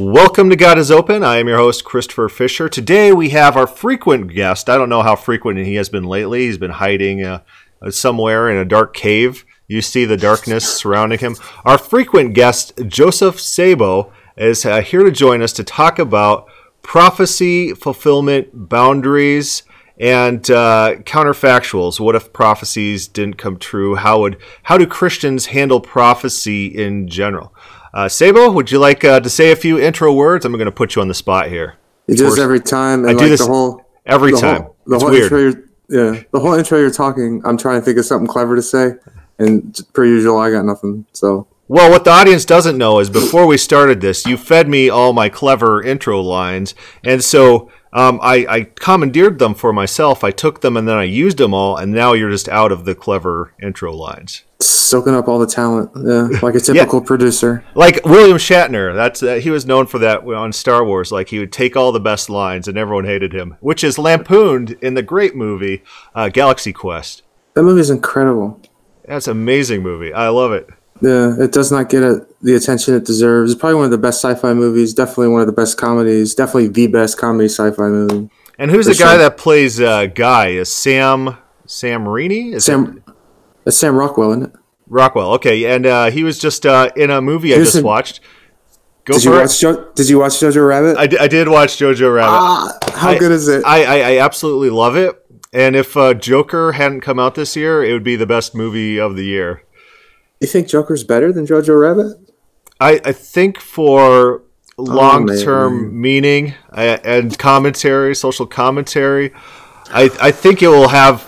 Welcome to God is Open. I am your host, Christopher Fisher. Today we have our frequent guest. I don't know how frequent he has been lately. He's been hiding uh, somewhere in a dark cave. You see the darkness surrounding him. Our frequent guest, Joseph Sabo, is uh, here to join us to talk about prophecy, fulfillment, boundaries, and uh, counterfactuals. What if prophecies didn't come true? How would how do Christians handle prophecy in general? Uh, Sabo, would you like uh, to say a few intro words? I'm going to put you on the spot here. You do this every time. I do this the whole, every time. Whole, the it's whole weird. Intro yeah, the whole intro you're talking. I'm trying to think of something clever to say, and per usual, I got nothing. So well, what the audience doesn't know is before we started this, you fed me all my clever intro lines, and so um, I, I, commandeered them for myself. I took them and then I used them all, and now you're just out of the clever intro lines. Soaking up all the talent, yeah, like a typical yeah. producer. Like William Shatner, that's uh, he was known for that on Star Wars. Like he would take all the best lines, and everyone hated him, which is lampooned in the great movie uh, Galaxy Quest. That movie is incredible. That's an amazing movie. I love it. Yeah, it does not get a, the attention it deserves. It's probably one of the best sci-fi movies. Definitely one of the best comedies. Definitely the best comedy sci-fi movie. And who's the guy sure. that plays uh, Guy? Is Sam Sam Raimi? Is Sam. It? It's Sam Rockwell, isn't it? Rockwell. Okay, and uh, he was just uh, in a movie I just in, watched. Go did you watch? Jo- did you watch Jojo Rabbit? I, d- I did watch Jojo Rabbit. Ah, how I, good is it? I, I, I absolutely love it. And if uh, Joker hadn't come out this year, it would be the best movie of the year. You think Joker's better than Jojo Rabbit? I, I think for long term oh, meaning and commentary, social commentary, I, I think it will have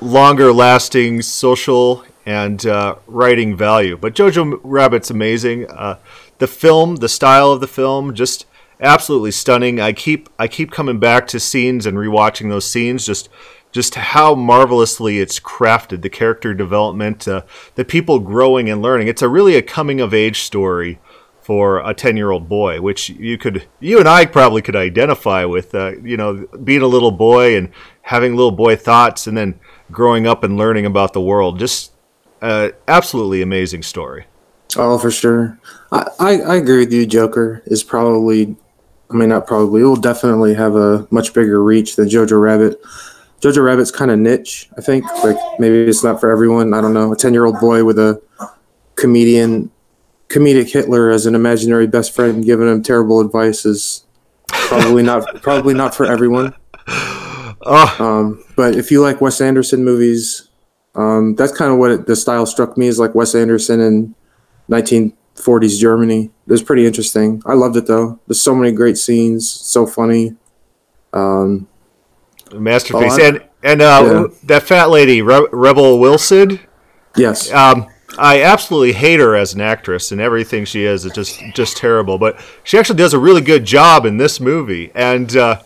longer lasting social and uh, writing value. But Jojo Rabbit's amazing. Uh, the film, the style of the film, just absolutely stunning. I keep I keep coming back to scenes and rewatching those scenes. Just just how marvelously it's crafted, the character development, uh, the people growing and learning. It's a really a coming of age story for a 10 year old boy, which you could, you and I probably could identify with, uh, you know, being a little boy and having little boy thoughts and then growing up and learning about the world. Just uh, absolutely amazing story. Oh, for sure. I, I, I agree with you. Joker is probably, I mean, not probably, it will definitely have a much bigger reach than Jojo Rabbit. Jojo Rabbit's kind of niche, I think. Like maybe it's not for everyone. I don't know. A ten year old boy with a comedian, comedic Hitler as an imaginary best friend giving him terrible advice is probably not probably not for everyone. Oh. Um, but if you like Wes Anderson movies, um, that's kind of what it, the style struck me as like Wes Anderson in 1940s Germany. It was pretty interesting. I loved it though. There's so many great scenes, so funny. Um, masterpiece. And and uh, yeah. that fat lady, Re- Rebel Wilson. Yes. Um, I absolutely hate her as an actress, and everything she is is just just terrible. But she actually does a really good job in this movie, and uh,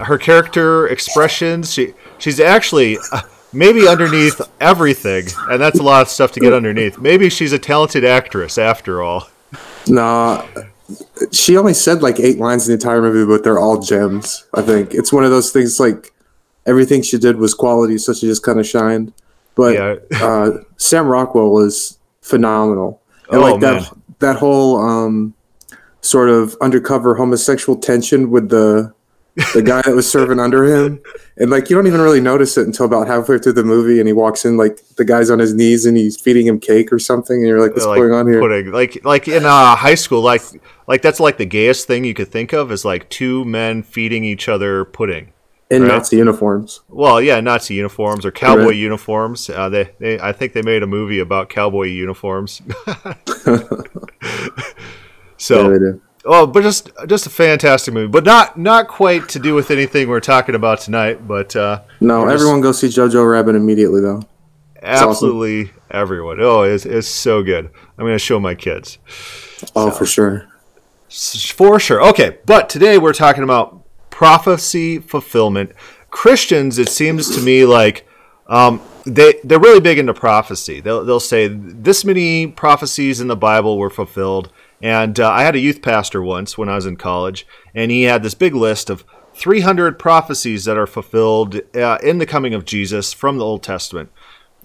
her character expressions. She she's actually. Uh, maybe underneath everything, and that's a lot of stuff to get underneath. Maybe she's a talented actress after all. Nah, she only said like eight lines in the entire movie, but they're all gems. I think it's one of those things like everything she did was quality, so she just kind of shined. But yeah. uh, Sam Rockwell was phenomenal, and oh, like that man. that whole um, sort of undercover homosexual tension with the the guy that was serving under him, and like you don't even really notice it until about halfway through the movie, and he walks in like the guy's on his knees and he's feeding him cake or something, and you're like, what's like going on here? Pudding. Like like in uh, high school, like like that's like the gayest thing you could think of is like two men feeding each other pudding in right? Nazi uniforms. Well, yeah, Nazi uniforms or cowboy right. uniforms. Uh, they, they, I think they made a movie about cowboy uniforms. so, yeah, oh, but just just a fantastic movie, but not not quite to do with anything we're talking about tonight. But uh, no, everyone go see Jojo Rabbit immediately, though. It's absolutely awesome. everyone. Oh, it's, it's so good. I'm going to show my kids. Oh, so, for sure. For sure. Okay, but today we're talking about prophecy fulfillment. Christians, it seems to me like um, they they're really big into prophecy. They'll they'll say this many prophecies in the Bible were fulfilled. And uh, I had a youth pastor once when I was in college, and he had this big list of 300 prophecies that are fulfilled uh, in the coming of Jesus from the Old Testament.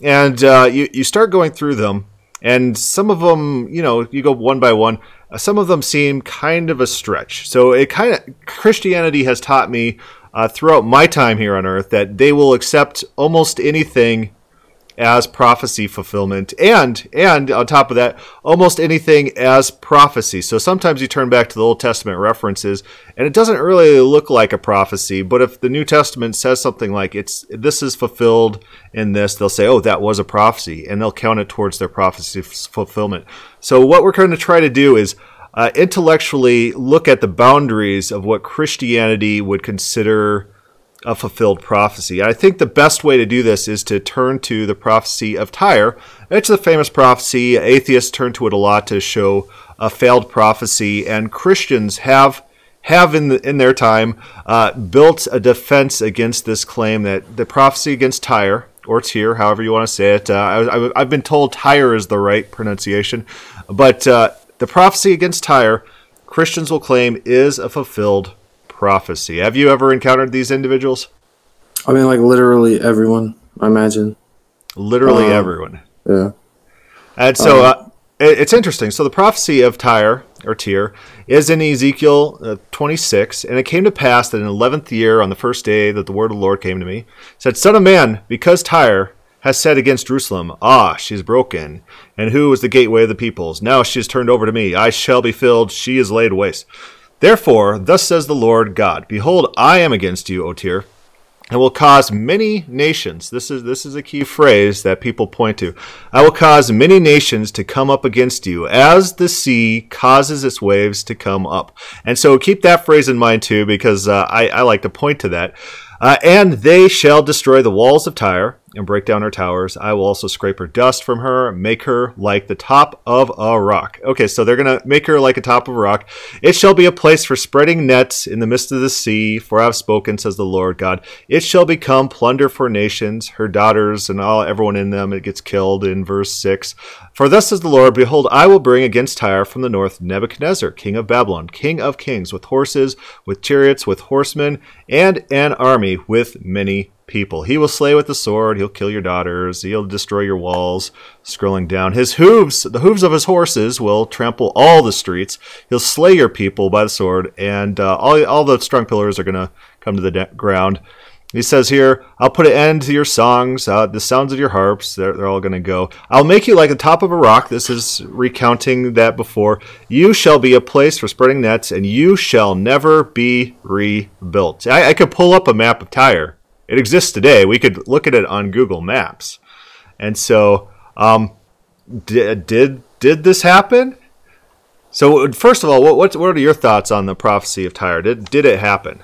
And uh, you you start going through them, and some of them, you know, you go one by one. Uh, some of them seem kind of a stretch. So it kind of Christianity has taught me uh, throughout my time here on earth that they will accept almost anything as prophecy fulfillment and and on top of that almost anything as prophecy. So sometimes you turn back to the old testament references and it doesn't really look like a prophecy but if the new testament says something like it's this is fulfilled in this they'll say oh that was a prophecy and they'll count it towards their prophecy fulfillment. So what we're going to try to do is uh, intellectually look at the boundaries of what christianity would consider a fulfilled prophecy. I think the best way to do this is to turn to the prophecy of Tyre. It's a famous prophecy. Atheists turn to it a lot to show a failed prophecy, and Christians have have in the, in their time uh, built a defense against this claim that the prophecy against Tyre or Tyre, however you want to say it. Uh, I, have been told Tyre is the right pronunciation, but uh, the prophecy against Tyre, Christians will claim is a fulfilled prophecy. Have you ever encountered these individuals? I mean, like literally everyone. I imagine. Literally um, everyone. Yeah. And so um, uh, it, it's interesting. So the prophecy of Tyre or Tyre is in Ezekiel uh, 26, and it came to pass that in the eleventh year, on the first day that the word of the Lord came to me, said, "Son of man, because Tyre." Has said against Jerusalem, Ah, she is broken. And who is the gateway of the peoples? Now she is turned over to me. I shall be filled. She is laid waste. Therefore, thus says the Lord God Behold, I am against you, O Tyre, and will cause many nations. This is this is a key phrase that people point to. I will cause many nations to come up against you, as the sea causes its waves to come up. And so keep that phrase in mind too, because uh, I, I like to point to that. Uh, and they shall destroy the walls of Tyre and break down her towers. I will also scrape her dust from her, make her like the top of a rock. Okay, so they're going to make her like a top of a rock. It shall be a place for spreading nets in the midst of the sea, for I have spoken, says the Lord God. It shall become plunder for nations, her daughters and all everyone in them. It gets killed in verse 6. For thus says the Lord, Behold, I will bring against Tyre from the north Nebuchadnezzar, king of Babylon, king of kings, with horses, with chariots, with horsemen, and an army with many people. He will slay with the sword, he'll kill your daughters, he'll destroy your walls. Scrolling down, his hooves, the hooves of his horses will trample all the streets. He'll slay your people by the sword, and uh, all, all the strong pillars are going to come to the de- ground. He says here, I'll put an end to your songs, uh, the sounds of your harps, they're, they're all going to go. I'll make you like the top of a rock. This is recounting that before. You shall be a place for spreading nets, and you shall never be rebuilt. I, I could pull up a map of Tyre. It exists today. We could look at it on Google Maps. And so, um, did, did, did this happen? So, first of all, what, what, what are your thoughts on the prophecy of Tyre? Did, did it happen?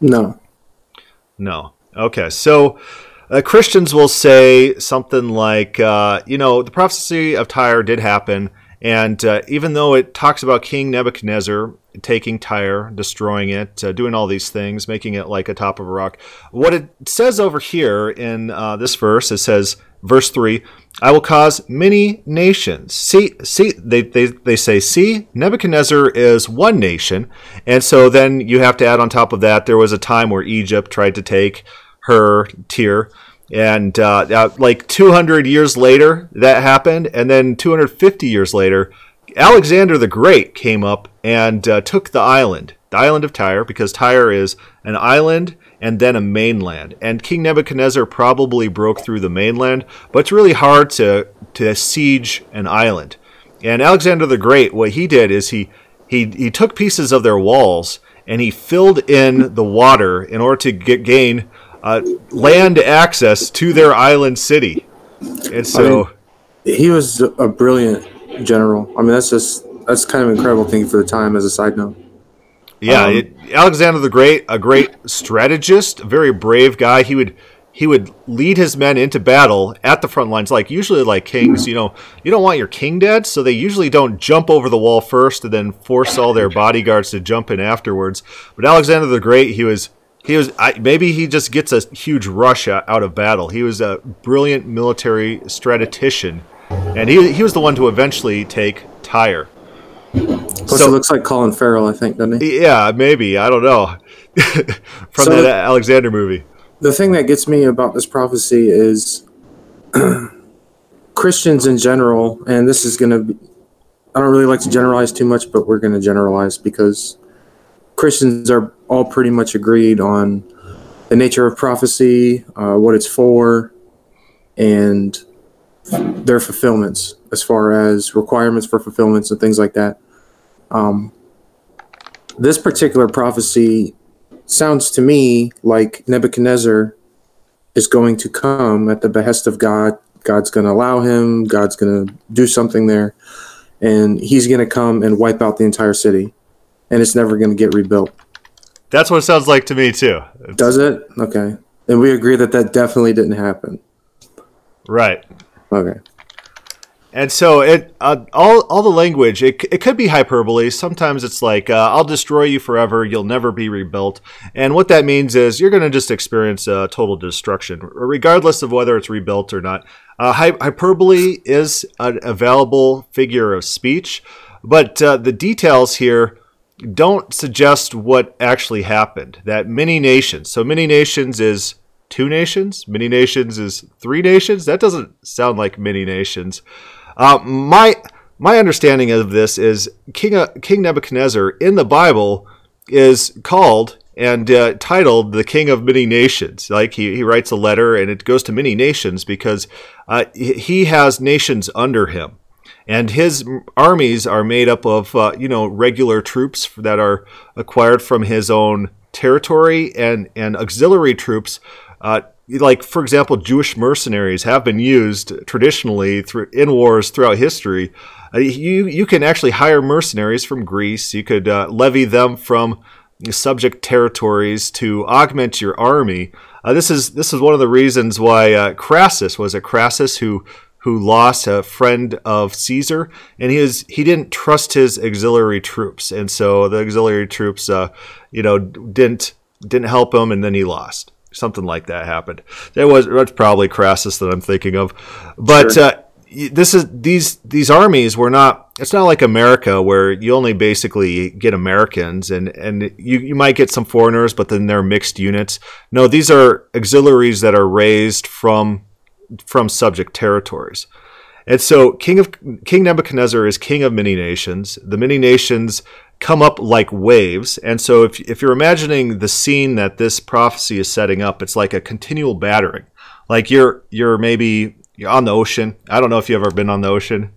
No. No. Okay. So uh, Christians will say something like, uh, you know, the prophecy of Tyre did happen. And uh, even though it talks about King Nebuchadnezzar taking Tyre, destroying it, uh, doing all these things, making it like a top of a rock, what it says over here in uh, this verse, it says, verse 3 I will cause many nations. See, see, they, they, they say, see, Nebuchadnezzar is one nation. And so then you have to add on top of that, there was a time where Egypt tried to take her Tyre. And uh, uh, like 200 years later, that happened. And then 250 years later, Alexander the Great came up and uh, took the island, the island of Tyre, because Tyre is an island and then a mainland. And King Nebuchadnezzar probably broke through the mainland, but it's really hard to, to siege an island. And Alexander the Great, what he did is he, he, he took pieces of their walls and he filled in the water in order to get, gain uh, land access to their island city. And so. I mean, he was a brilliant general. I mean, that's just that's kind of incredible thing for the time. As a side note. Yeah, um, it, Alexander the Great, a great strategist, a very brave guy. He would he would lead his men into battle at the front lines. Like usually, like kings, you know, you don't want your king dead, so they usually don't jump over the wall first and then force all their bodyguards to jump in afterwards. But Alexander the Great, he was he was I, maybe he just gets a huge rush out of battle. He was a brilliant military strategician, and he he was the one to eventually take Tyre. Plus, so, it looks like Colin Farrell, I think, doesn't he? Yeah, maybe. I don't know. From so that Alexander movie. The thing that gets me about this prophecy is Christians in general, and this is going to be. I don't really like to generalize too much, but we're going to generalize because Christians are all pretty much agreed on the nature of prophecy, uh, what it's for, and their fulfillments as far as requirements for fulfillments and things like that. Um, this particular prophecy sounds to me like Nebuchadnezzar is going to come at the behest of God. God's going to allow him, God's going to do something there, and he's going to come and wipe out the entire city, and it's never going to get rebuilt. That's what it sounds like to me, too. It's... Does it? Okay. And we agree that that definitely didn't happen. Right. Okay. And so it uh, all all the language it, it could be hyperbole. Sometimes it's like uh, I'll destroy you forever. You'll never be rebuilt. And what that means is you're going to just experience uh, total destruction, regardless of whether it's rebuilt or not. Uh, hyperbole is an available figure of speech, but uh, the details here don't suggest what actually happened. That many nations. So many nations is two nations. Many nations is three nations. That doesn't sound like many nations. Uh, my my understanding of this is King uh, King Nebuchadnezzar in the Bible is called and uh, titled the King of Many Nations. Like he, he writes a letter and it goes to many nations because uh, he has nations under him. And his armies are made up of, uh, you know, regular troops that are acquired from his own territory and, and auxiliary troops uh, like for example, Jewish mercenaries have been used traditionally through, in wars throughout history. Uh, you you can actually hire mercenaries from Greece. You could uh, levy them from subject territories to augment your army. Uh, this is this is one of the reasons why uh, Crassus was a Crassus who who lost a friend of Caesar, and he was he didn't trust his auxiliary troops, and so the auxiliary troops, uh, you know, didn't didn't help him, and then he lost something like that happened. That was that's probably Crassus that I'm thinking of, but sure. uh, this is these these armies were not. It's not like America where you only basically get Americans and and you you might get some foreigners, but then they're mixed units. No, these are auxiliaries that are raised from from subject territories. And so King of King Nebuchadnezzar is king of many nations. The many nations come up like waves. And so if, if you're imagining the scene that this prophecy is setting up, it's like a continual battering. Like you're you're maybe you're on the ocean. I don't know if you've ever been on the ocean.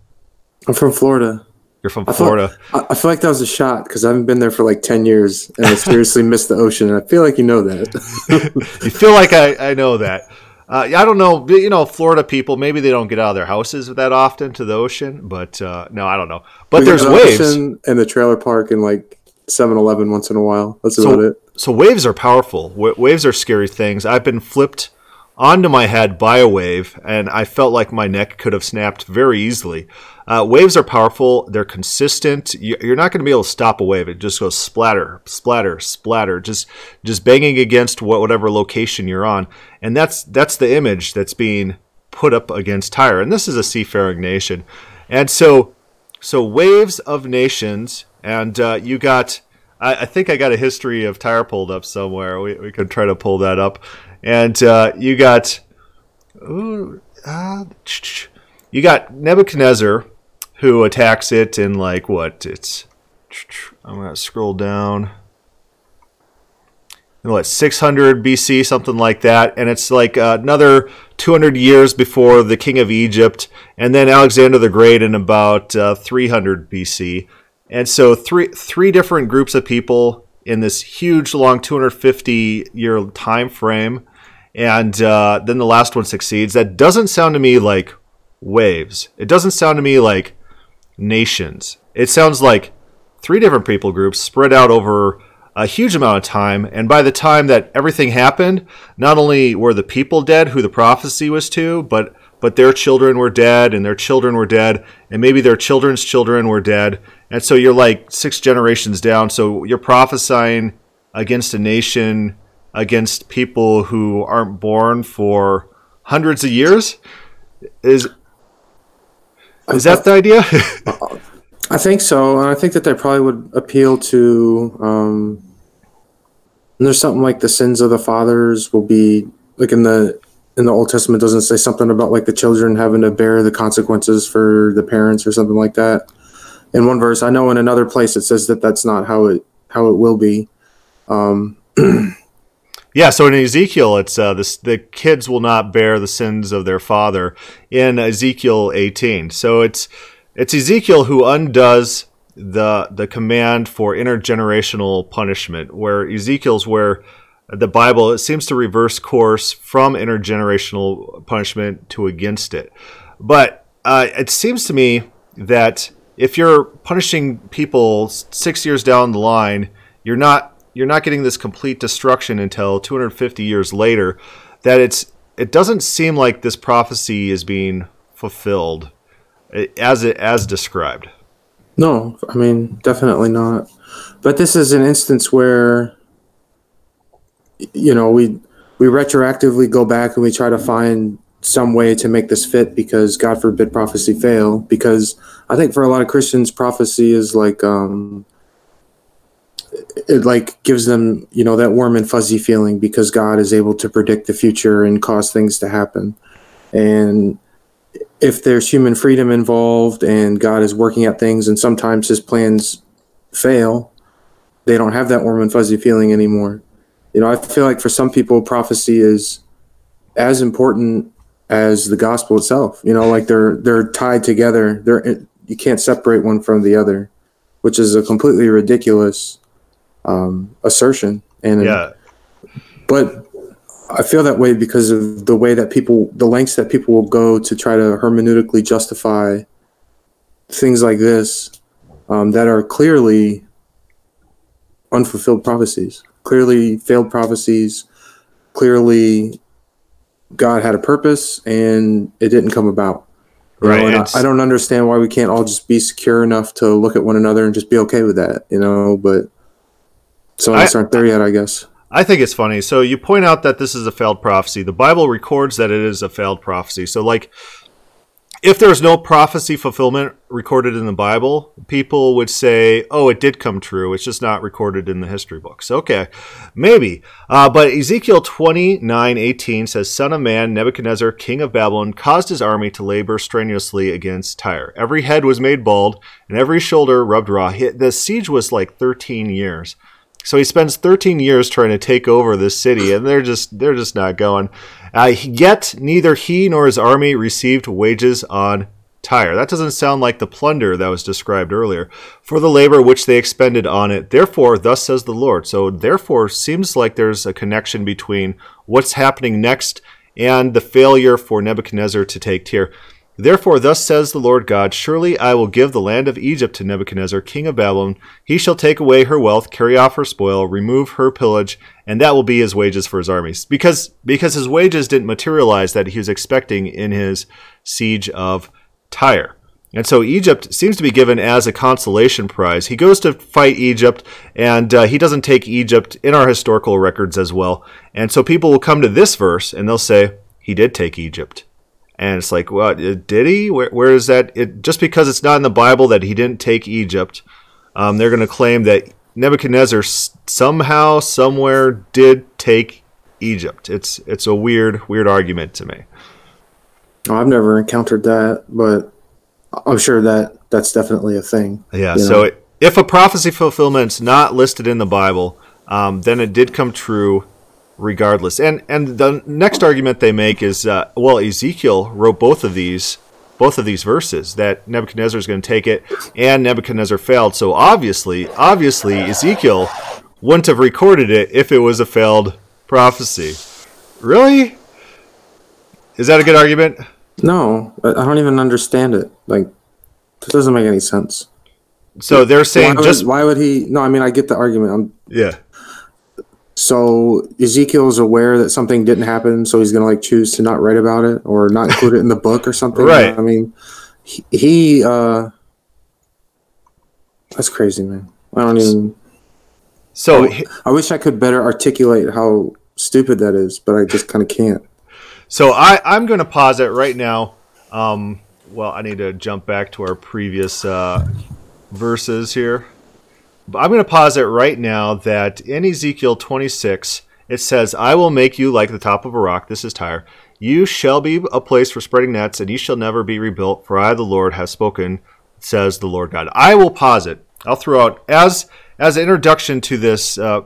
I'm from Florida. You're from Florida. I, I feel like that was a shot because I haven't been there for like ten years, and I seriously missed the ocean. And I feel like you know that. you feel like I, I know that. Uh, I don't know. You know, Florida people maybe they don't get out of their houses that often to the ocean, but uh, no, I don't know. But we there's waves and the trailer park and like 7-Eleven once in a while. That's so, about it. So waves are powerful. W- waves are scary things. I've been flipped onto my head by a wave, and I felt like my neck could have snapped very easily. Uh, waves are powerful. They're consistent. You're not going to be able to stop a wave. It just goes splatter, splatter, splatter, just just banging against whatever location you're on. And that's that's the image that's being put up against Tyre. And this is a seafaring nation. And so so waves of nations, and uh, you got. I, I, think I got a history of Tyre pulled up somewhere. We we could try to pull that up, and uh, you got. Ooh, uh, you got Nebuchadnezzar, who attacks it in like what? It's I'm gonna scroll down. What 600 BC, something like that, and it's like uh, another 200 years before the king of Egypt, and then Alexander the Great in about uh, 300 BC, and so three three different groups of people in this huge, long 250 year time frame, and uh, then the last one succeeds. That doesn't sound to me like waves. It doesn't sound to me like nations. It sounds like three different people groups spread out over a huge amount of time. And by the time that everything happened, not only were the people dead who the prophecy was to, but but their children were dead and their children were dead and maybe their children's children were dead. And so you're like six generations down. So you're prophesying against a nation, against people who aren't born for hundreds of years. Is is that the idea? I think so, and I think that they probably would appeal to. Um, there's something like the sins of the fathers will be like in the in the Old Testament doesn't say something about like the children having to bear the consequences for the parents or something like that. in one verse. I know in another place it says that that's not how it how it will be. Um, yeah, so in Ezekiel, it's uh, the kids will not bear the sins of their father in Ezekiel 18. So it's it's Ezekiel who undoes the the command for intergenerational punishment, where Ezekiel's where the Bible it seems to reverse course from intergenerational punishment to against it. But uh, it seems to me that if you're punishing people six years down the line, you're not you're not getting this complete destruction until 250 years later. That it's it doesn't seem like this prophecy is being fulfilled eh, as it as described. No, I mean definitely not. But this is an instance where you know we we retroactively go back and we try to find some way to make this fit because God forbid prophecy fail. Because I think for a lot of Christians, prophecy is like um, it like gives them you know that warm and fuzzy feeling because God is able to predict the future and cause things to happen. And if there's human freedom involved and God is working at things and sometimes his plans fail, they don't have that warm and fuzzy feeling anymore. You know, I feel like for some people prophecy is as important as the gospel itself. You know, like they're they're tied together. They're you can't separate one from the other, which is a completely ridiculous um, assertion. And yeah, but I feel that way because of the way that people, the lengths that people will go to try to hermeneutically justify things like this um, that are clearly unfulfilled prophecies, clearly failed prophecies, clearly God had a purpose and it didn't come about. You right. Know, I, I, don't understand why we can't all just be secure enough to look at one another and just be okay with that, you know. But some of us aren't there yet, I guess. I think it's funny. So you point out that this is a failed prophecy. The Bible records that it is a failed prophecy. So like if there's no prophecy fulfillment recorded in the Bible, people would say, "Oh, it did come true. It's just not recorded in the history books." Okay, maybe. Uh, but Ezekiel twenty nine eighteen says, "Son of man, Nebuchadnezzar, king of Babylon, caused his army to labor strenuously against Tyre. Every head was made bald, and every shoulder rubbed raw. The siege was like thirteen years." So he spends 13 years trying to take over this city, and they're just they're just not going. Uh, yet neither he nor his army received wages on Tyre. That doesn't sound like the plunder that was described earlier for the labor which they expended on it. Therefore, thus says the Lord. So therefore, seems like there's a connection between what's happening next and the failure for Nebuchadnezzar to take Tyre. Therefore, thus says the Lord God Surely I will give the land of Egypt to Nebuchadnezzar, king of Babylon. He shall take away her wealth, carry off her spoil, remove her pillage, and that will be his wages for his armies. Because, because his wages didn't materialize that he was expecting in his siege of Tyre. And so Egypt seems to be given as a consolation prize. He goes to fight Egypt, and uh, he doesn't take Egypt in our historical records as well. And so people will come to this verse and they'll say, He did take Egypt. And it's like, what did he? Where, where is that? It, just because it's not in the Bible that he didn't take Egypt, um, they're going to claim that Nebuchadnezzar somehow, somewhere, did take Egypt. It's it's a weird, weird argument to me. Oh, I've never encountered that, but I'm sure that that's definitely a thing. Yeah. So it, if a prophecy fulfillment's not listed in the Bible, um, then it did come true regardless. And and the next argument they make is, uh, well, Ezekiel wrote both of these both of these verses that Nebuchadnezzar is going to take it, and Nebuchadnezzar failed. So obviously, obviously, Ezekiel wouldn't have recorded it if it was a failed prophecy. Really? Is that a good argument? No, I don't even understand it. Like, this doesn't make any sense. So they're saying why just why would he? No, I mean I get the argument. I'm, yeah. So Ezekiel's aware that something didn't happen, so he's gonna like choose to not write about it or not include it in the book or something. right. I mean, he, he uh, that's crazy, man. I don't even. So I, I wish I could better articulate how stupid that is, but I just kind of can't. So I I'm gonna pause it right now. Um, well, I need to jump back to our previous uh, verses here. I'm going to pause it right now that in Ezekiel 26, it says, I will make you like the top of a rock. This is Tyre. You shall be a place for spreading nets, and you shall never be rebuilt, for I, the Lord, have spoken. says the Lord God. I will posit. I'll throw out as as an introduction to this uh,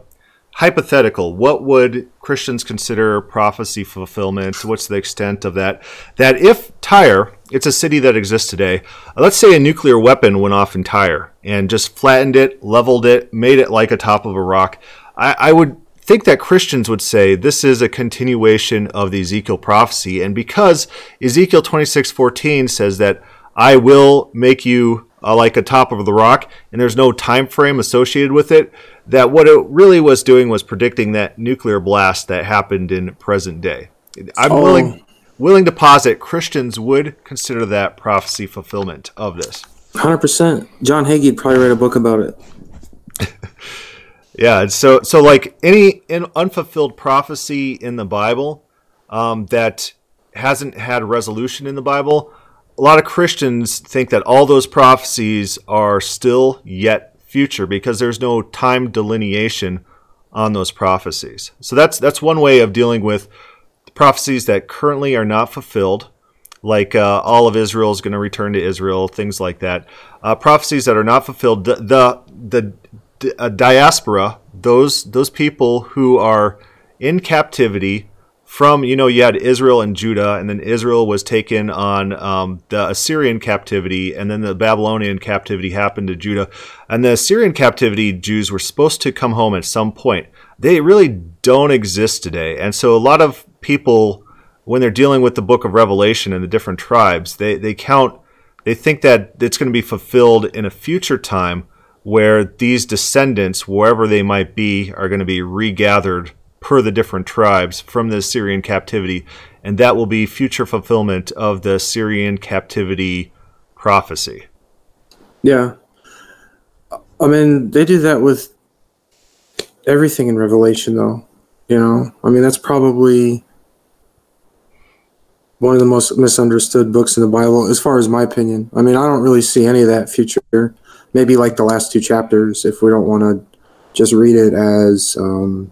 hypothetical. What would Christians consider prophecy fulfillment? What's the extent of that? That if Tyre, it's a city that exists today. Uh, let's say a nuclear weapon went off in Tyre and just flattened it, leveled it, made it like a top of a rock. I, I would think that Christians would say this is a continuation of the Ezekiel prophecy. And because Ezekiel 26:14 says that I will make you uh, like a top of the rock, and there's no time frame associated with it, that what it really was doing was predicting that nuclear blast that happened in present day. I'm oh. willing willing to posit Christians would consider that prophecy fulfillment of this. 100%. John Hagee would probably write a book about it. Yeah, so so like any unfulfilled prophecy in the Bible um, that hasn't had resolution in the Bible, a lot of Christians think that all those prophecies are still yet future because there's no time delineation on those prophecies. So that's that's one way of dealing with prophecies that currently are not fulfilled, like uh, all of Israel is going to return to Israel, things like that. Uh, prophecies that are not fulfilled. The the, the a diaspora, those those people who are in captivity from you know you had Israel and Judah, and then Israel was taken on um, the Assyrian captivity, and then the Babylonian captivity happened to Judah, and the Assyrian captivity Jews were supposed to come home at some point. They really don't exist today, and so a lot of people when they're dealing with the book of Revelation and the different tribes, they they count they think that it's going to be fulfilled in a future time where these descendants, wherever they might be, are going to be regathered per the different tribes from the Assyrian captivity, and that will be future fulfillment of the Syrian captivity prophecy. Yeah. I mean, they do that with everything in Revelation, though. You know, I mean, that's probably one of the most misunderstood books in the Bible, as far as my opinion. I mean, I don't really see any of that future maybe like the last two chapters if we don't want to just read it as um,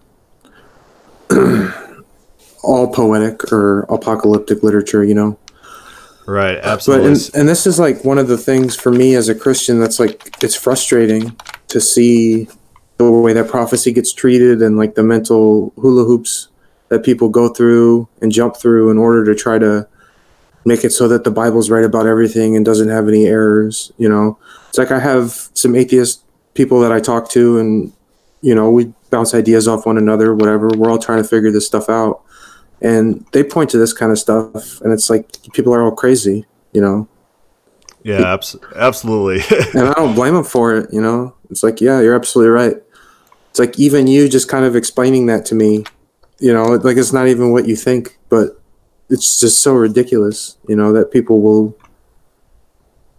all poetic or apocalyptic literature, you know. Right, absolutely. But and, and this is like one of the things for me as a Christian that's like it's frustrating to see the way that prophecy gets treated and like the mental hula hoops that people go through and jump through in order to try to make it so that the Bible's right about everything and doesn't have any errors. You know, it's like I have some atheist people that I talk to, and you know, we bounce ideas off one another, whatever. We're all trying to figure this stuff out, and they point to this kind of stuff, and it's like people are all crazy. You know. Yeah, abs- absolutely. and I don't blame them for it. You know, it's like, yeah, you're absolutely right. It's like even you just kind of explaining that to me, you know, like it's not even what you think, but it's just so ridiculous, you know, that people will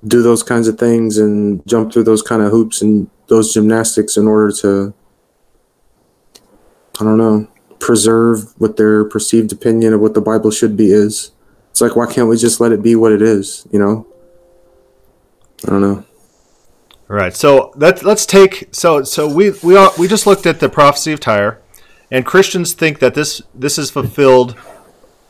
do those kinds of things and jump through those kind of hoops and those gymnastics in order to I don't know, preserve what their perceived opinion of what the Bible should be is. It's like why can't we just let it be what it is, you know? I don't know. All right. So let's let's take so so we we all, we just looked at the prophecy of Tyre and Christians think that this this is fulfilled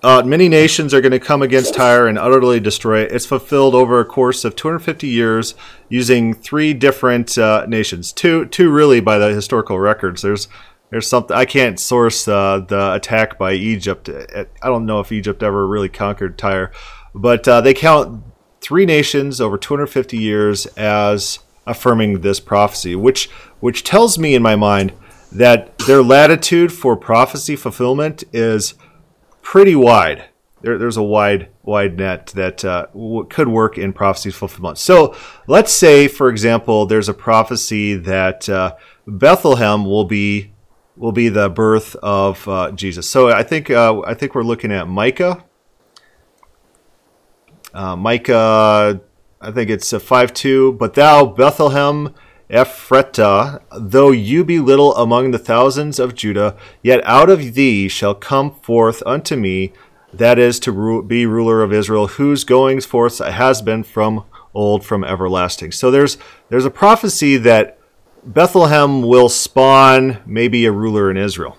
uh, many nations are going to come against Tyre and utterly destroy it. It's fulfilled over a course of 250 years using three different uh, nations. Two, two really by the historical records. There's, there's something I can't source uh, the attack by Egypt. I don't know if Egypt ever really conquered Tyre, but uh, they count three nations over 250 years as affirming this prophecy, which which tells me in my mind that their latitude for prophecy fulfillment is pretty wide. There, there's a wide wide net that uh, w- could work in prophecy fulfillment. So let's say, for example, there's a prophecy that uh, Bethlehem will be will be the birth of uh, Jesus. So I think uh, I think we're looking at Micah. Uh, Micah, I think it's a five two. But thou Bethlehem Ephratah, though you be little among the thousands of Judah, yet out of thee shall come forth unto me, that is to ru- be ruler of Israel, whose goings forth has been from old, from everlasting. So there's there's a prophecy that Bethlehem will spawn maybe a ruler in Israel,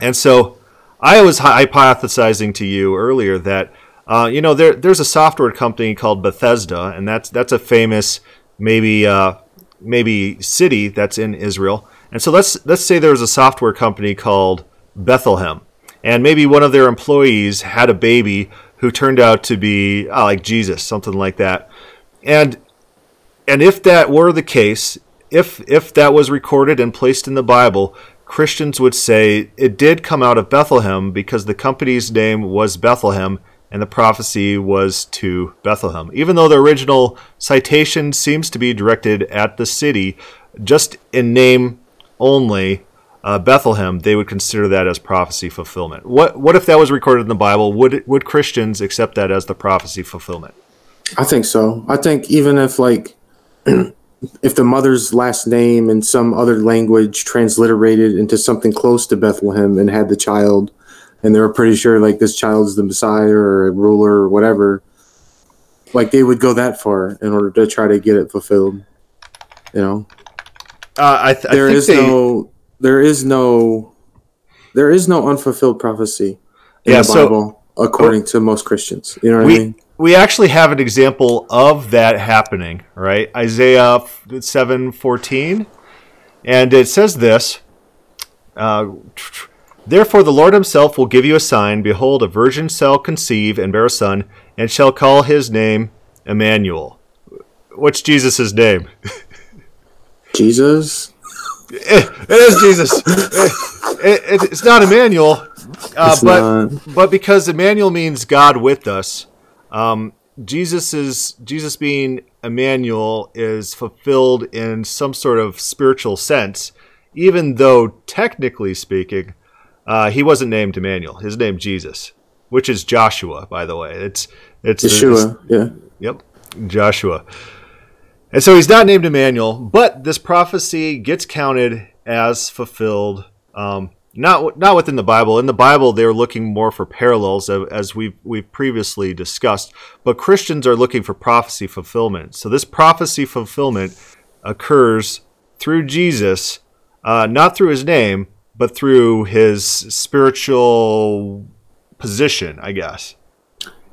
and so I was hypothesizing to you earlier that Uh, you know, there there's a software company called Bethesda, and that's that's a famous maybe uh, maybe city that's in Israel. And so let's let's say there was a software company called Bethlehem, and maybe one of their employees had a baby who turned out to be uh, like Jesus, something like that. And and if that were the case, if if that was recorded and placed in the Bible, Christians would say it did come out of Bethlehem because the company's name was Bethlehem and the prophecy was to Bethlehem. Even though the original citation seems to be directed at the city, just in name only, uh, Bethlehem, they would consider that as prophecy fulfillment. What what if that was recorded in the Bible? Would would Christians accept that as the prophecy fulfillment? I think so. I think even if like if the mother's last name in some other language transliterated into something close to Bethlehem and had the child, and they were pretty sure like this child's the Messiah or a ruler or whatever, like they would go that far in order to try to get it fulfilled. You know, uh, I th- there I is they... no there is no there is no unfulfilled prophecy in yeah, the Bible so, according to most Christians. You know what we, I mean? We actually have an example of that happening, right? Isaiah seven fourteen, and it says this. Uh, Therefore, the Lord Himself will give you a sign. Behold, a virgin shall conceive and bear a son, and shall call his name Emmanuel. What's Jesus' name? Jesus. it, it is Jesus. It, it, it's not Emmanuel, uh, but not. but because Emmanuel means God with us, um, Jesus is Jesus being Emmanuel is fulfilled in some sort of spiritual sense, even though technically speaking, uh, he wasn't named Emmanuel. His name Jesus, which is Joshua, by the way. It's it's Yeshua. yeah. Yep, Joshua. And so he's not named Emmanuel, but this prophecy gets counted as fulfilled. Um, not not within the Bible. In the Bible, they're looking more for parallels, as we've we've previously discussed. But Christians are looking for prophecy fulfillment. So this prophecy fulfillment occurs through Jesus, uh, not through his name, but through his spiritual position, I guess.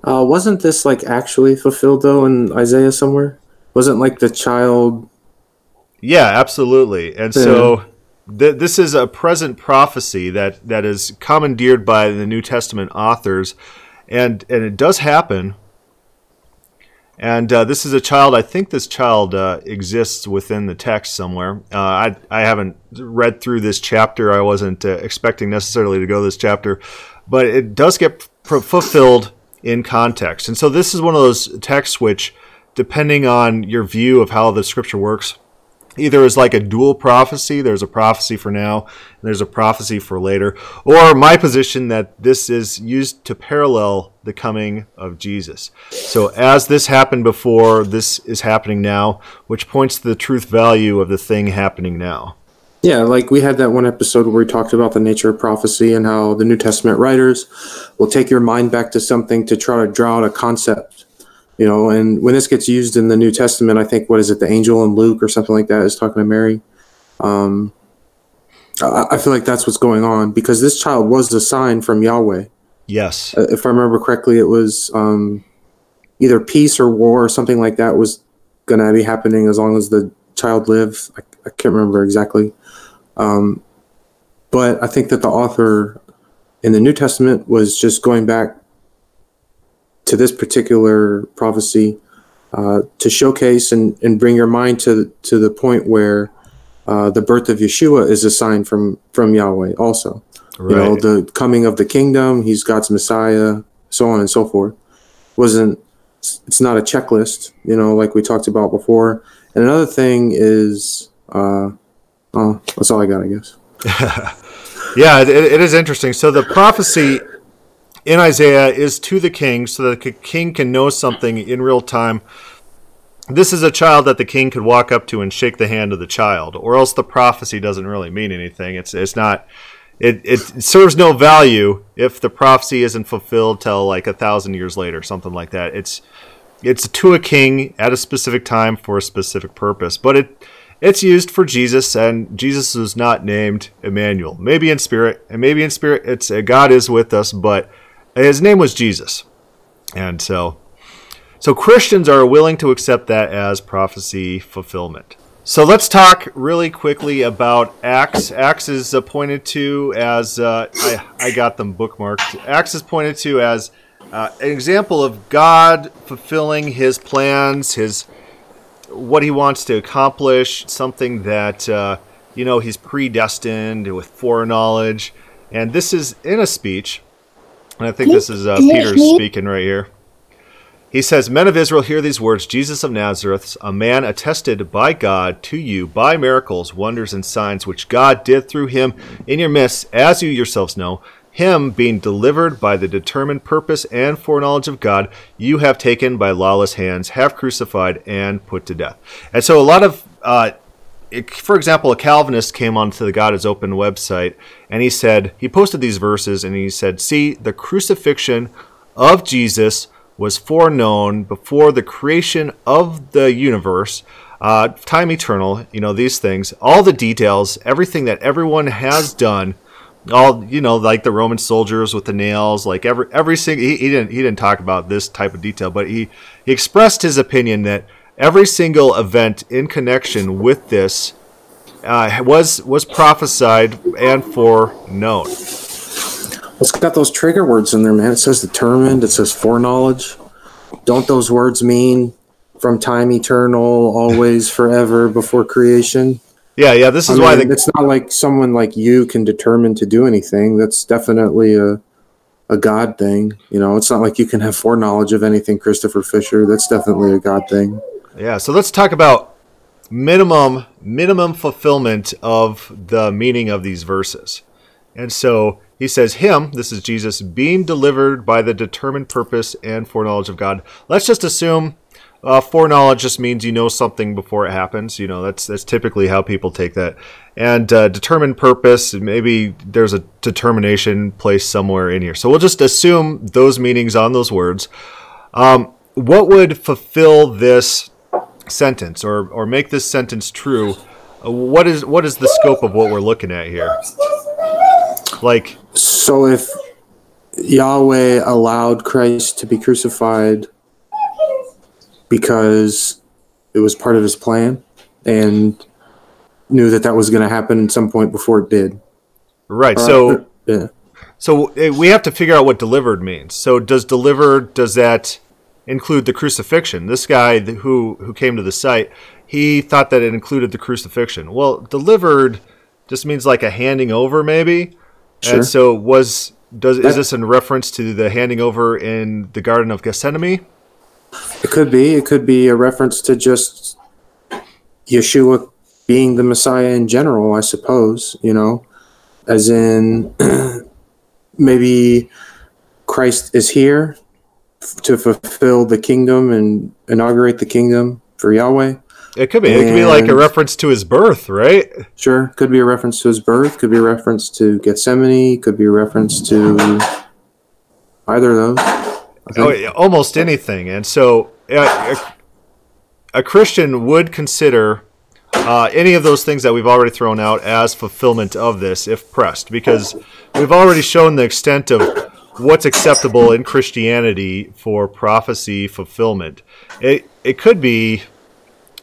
Uh, wasn't this like actually fulfilled though in Isaiah somewhere? Wasn't like the child? Yeah, absolutely. And yeah. so th- this is a present prophecy that that is commandeered by the New Testament authors, and and it does happen and uh, this is a child. I think this child uh, exists within the text somewhere. Uh, I I haven't read through this chapter. I wasn't uh, expecting necessarily to go this chapter, but it does get fulfilled in context. And so this is one of those texts which, depending on your view of how the scripture works, either as like a dual prophecy there's a prophecy for now and there's a prophecy for later or my position that this is used to parallel the coming of jesus. So as this happened before this is happening now which points to the truth value of the thing happening now. Yeah like we had that one episode where we talked about the nature of prophecy and how the new testament writers will take your mind back to something to try to draw out a concept you know and when this gets used in the new testament i think what is it the angel in luke or something like that is talking to mary? Um, I, I, feel like that's what's going on because this child was a sign from yahweh. Yes. Uh, if i remember correctly it was um, either peace or war or something like that was going to be happening as long as the child lived. I, I can't remember exactly. Um, but i think that the author in the new testament was just going back to this particular prophecy uh, to showcase and, and bring your mind to to the point where uh, the birth of Yeshua is a sign from from Yahweh also. Right. You know, the coming of the kingdom, he's God's Messiah, so on and so forth. Wasn't it's not a checklist, you know, like we talked about before. And another thing is, uh, oh, that's all I got, I guess. yeah, it, it is interesting. So the prophecy in Isaiah is to the king so that the king can know something in real time. This is a child that the king could walk up to and shake the hand of the child, or else the prophecy doesn't really mean anything. It's it's not it, it serves no value if the prophecy isn't fulfilled till like a thousand years later, something like that. It's it's to a king at a specific time for a specific purpose, but it it's used for Jesus, and Jesus is not named Emmanuel. Maybe in spirit, and maybe in spirit, it's uh, God is with us, but his name was Jesus. And so, so Christians are willing to accept that as prophecy fulfillment. So let's talk really quickly about Acts. Acts is pointed to as uh, I, I got them bookmarked. Acts is pointed to as uh, an example of God fulfilling His plans, His what He wants to accomplish, something that uh, you know He's predestined with foreknowledge. And this is in a speech, and I think this is uh, Peter speaking right here. He says, Men of Israel, hear these words Jesus of Nazareth, a man attested by God to you by miracles, wonders, and signs which God did through him in your midst, as you yourselves know. Him being delivered by the determined purpose and foreknowledge of God, you have taken by lawless hands, have crucified, and put to death. And so, a lot of, uh, for example, a Calvinist came onto the God is Open website and he said, he posted these verses and he said, See, the crucifixion of Jesus was foreknown before the creation of the universe, uh, time eternal, you know, these things, all the details, everything that everyone has done, all you know, like the Roman soldiers with the nails, like every every single he, he didn't he didn't talk about this type of detail, but he, he expressed his opinion that every single event in connection with this uh, was was prophesied and foreknown. It's got those trigger words in there, man. It says determined. It says foreknowledge. Don't those words mean from time eternal, always, forever, before creation? Yeah, yeah. This is I why mean, it's not like someone like you can determine to do anything. That's definitely a a God thing. You know, it's not like you can have foreknowledge of anything, Christopher Fisher. That's definitely a God thing. Yeah. So let's talk about minimum minimum fulfillment of the meaning of these verses. And so he says, Him, this is Jesus, being delivered by the determined purpose and foreknowledge of God. Let's just assume uh, foreknowledge just means you know something before it happens. You know, that's that's typically how people take that. And uh, determined purpose, maybe there's a determination placed somewhere in here. So we'll just assume those meanings on those words. Um, what would fulfill this sentence or, or make this sentence true? Uh, what is what is the scope of what we're looking at here? Like, so if Yahweh allowed Christ to be crucified because it was part of his plan and knew that that was going to happen at some point before it did. Right. Uh, so, yeah. So eh, we have to figure out what delivered means. So does delivered does that include the crucifixion? This guy who who came to the site, he thought that it included the crucifixion. Well, delivered just means like a handing over maybe. Sure. And so was does that, is this in reference to the handing over in the Garden of Gethsemane? It could be. It could be a reference to just Yeshua being the Messiah in general, I suppose, you know, as in maybe Christ is here to fulfill the kingdom and inaugurate the kingdom for Yahweh. It could be. And it could be like a reference to his birth, right? Sure. Could be a reference to his birth. Could be a reference to Gethsemane. Could be a reference to either of those. Oh, almost anything. And so uh, a, a, Christian would consider uh, any of those things that we've already thrown out as fulfillment of this if pressed, because we've already shown the extent of what's acceptable in Christianity for prophecy fulfillment. It, it could be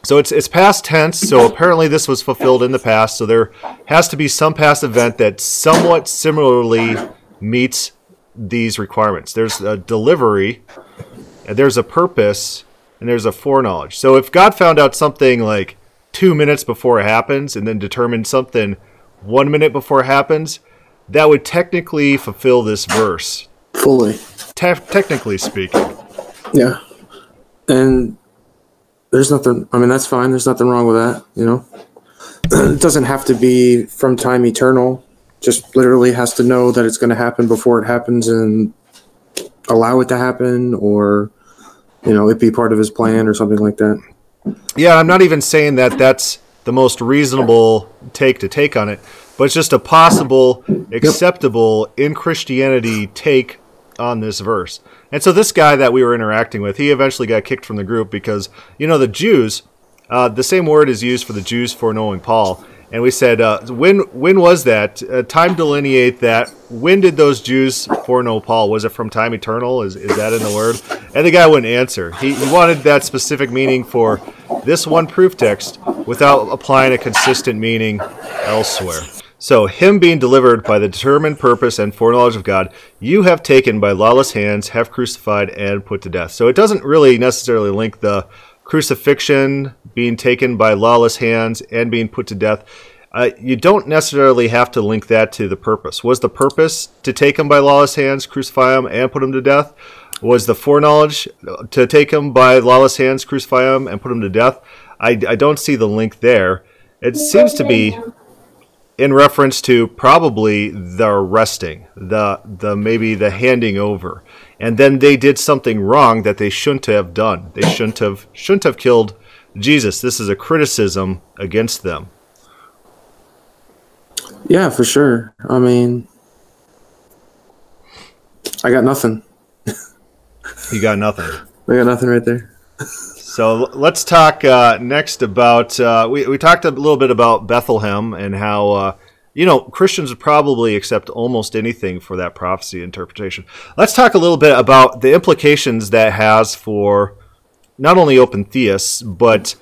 so it's it's past tense. So apparently this was fulfilled in the past. So there has to be some past event that somewhat similarly meets these requirements. There's a delivery, and there's a purpose, and there's a foreknowledge. So if God found out something like two minutes before it happens, and then determined something one minute before it happens, that would technically fulfill this verse fully. Te- technically speaking. Yeah, and there's nothing. I mean, that's fine. There's nothing wrong with that. You know, it doesn't have to be from time eternal. Just literally has to know that it's going to happen before it happens and allow it to happen, or you know, it be part of his plan or something like that. Yeah, I'm not even saying that that's the most reasonable take to take on it, but it's just a possible, acceptable in Christianity take on this verse. And so this guy that we were interacting with, he eventually got kicked from the group because you know the Jews, uh, the same word is used for the Jews for knowing Paul, and we said, uh, when when was that? Uh, time delineate that. When did those Jews foreknow Paul? Was it from time eternal? Is, is that in the word? And the guy wouldn't answer. He, he wanted that specific meaning for this one proof text without applying a consistent meaning elsewhere. So, him being delivered by the determined purpose and foreknowledge of God, you have taken by lawless hands, have crucified, and put to death. So, it doesn't really necessarily link the crucifixion, being taken by lawless hands, and being put to death, uh, you don't necessarily have to link that to the purpose. Was the purpose to take him by lawless hands, crucify him, and put him to death? Was the foreknowledge to take him by lawless hands, crucify him, and put him to death? I, I don't see the link there. It seems to be in reference to probably the arresting, the the maybe the handing over and then they did something wrong that they shouldn't have done. They shouldn't have shouldn't have killed Jesus. This is a criticism against them. Yeah, for sure. I mean, I got nothing. you got nothing. I got nothing right there. so let's talk uh, next about. Uh, we we talked a little bit about Bethlehem and how uh, you know, Christians would probably accept almost anything for that prophecy interpretation. Let's talk a little bit about the implications that has for not only open theists, but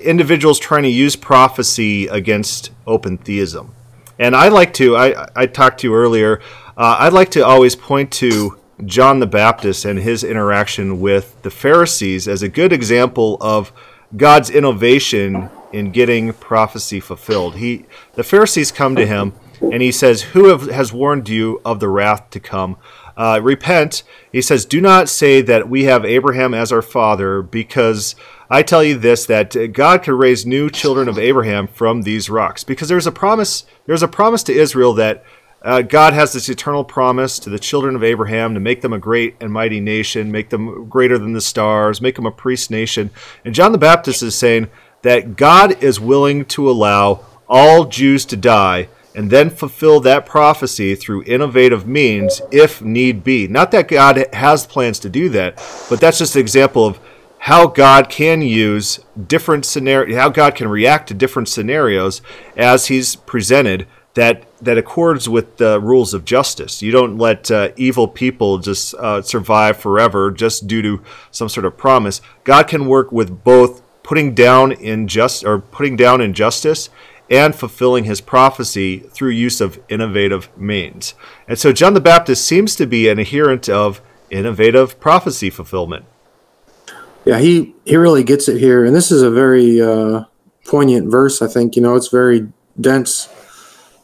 individuals trying to use prophecy against open theism. And I like to, I, I talked to you earlier, uh, I'd like to always point to John the Baptist and his interaction with the Pharisees as a good example of God's innovation in getting prophecy fulfilled. He, the Pharisees come to him and he says, "Who have, has warned you of the wrath to come? Uh, repent." He says, "Do not say that we have Abraham as our father, because I tell you this: that God could raise new children of Abraham from these rocks. Because there's a promise. There's a promise to Israel that." Uh, God has this eternal promise to the children of Abraham to make them a great and mighty nation, make them greater than the stars, make them a priest nation. And John the Baptist is saying, that God is willing to allow all Jews to die and then fulfill that prophecy through innovative means if need be. Not that God has plans to do that, but that's just an example of how God can use different scenarios, how God can react to different scenarios as He's presented that that accords with the rules of justice. You don't let uh, evil people just uh, survive forever just due to some sort of promise. God can work with both putting down injustice or putting down injustice and fulfilling his prophecy through use of innovative means. And so John the Baptist seems to be an adherent of innovative prophecy fulfillment. Yeah, he he really gets it here, and this is a very uh, poignant verse. I think you know it's very dense.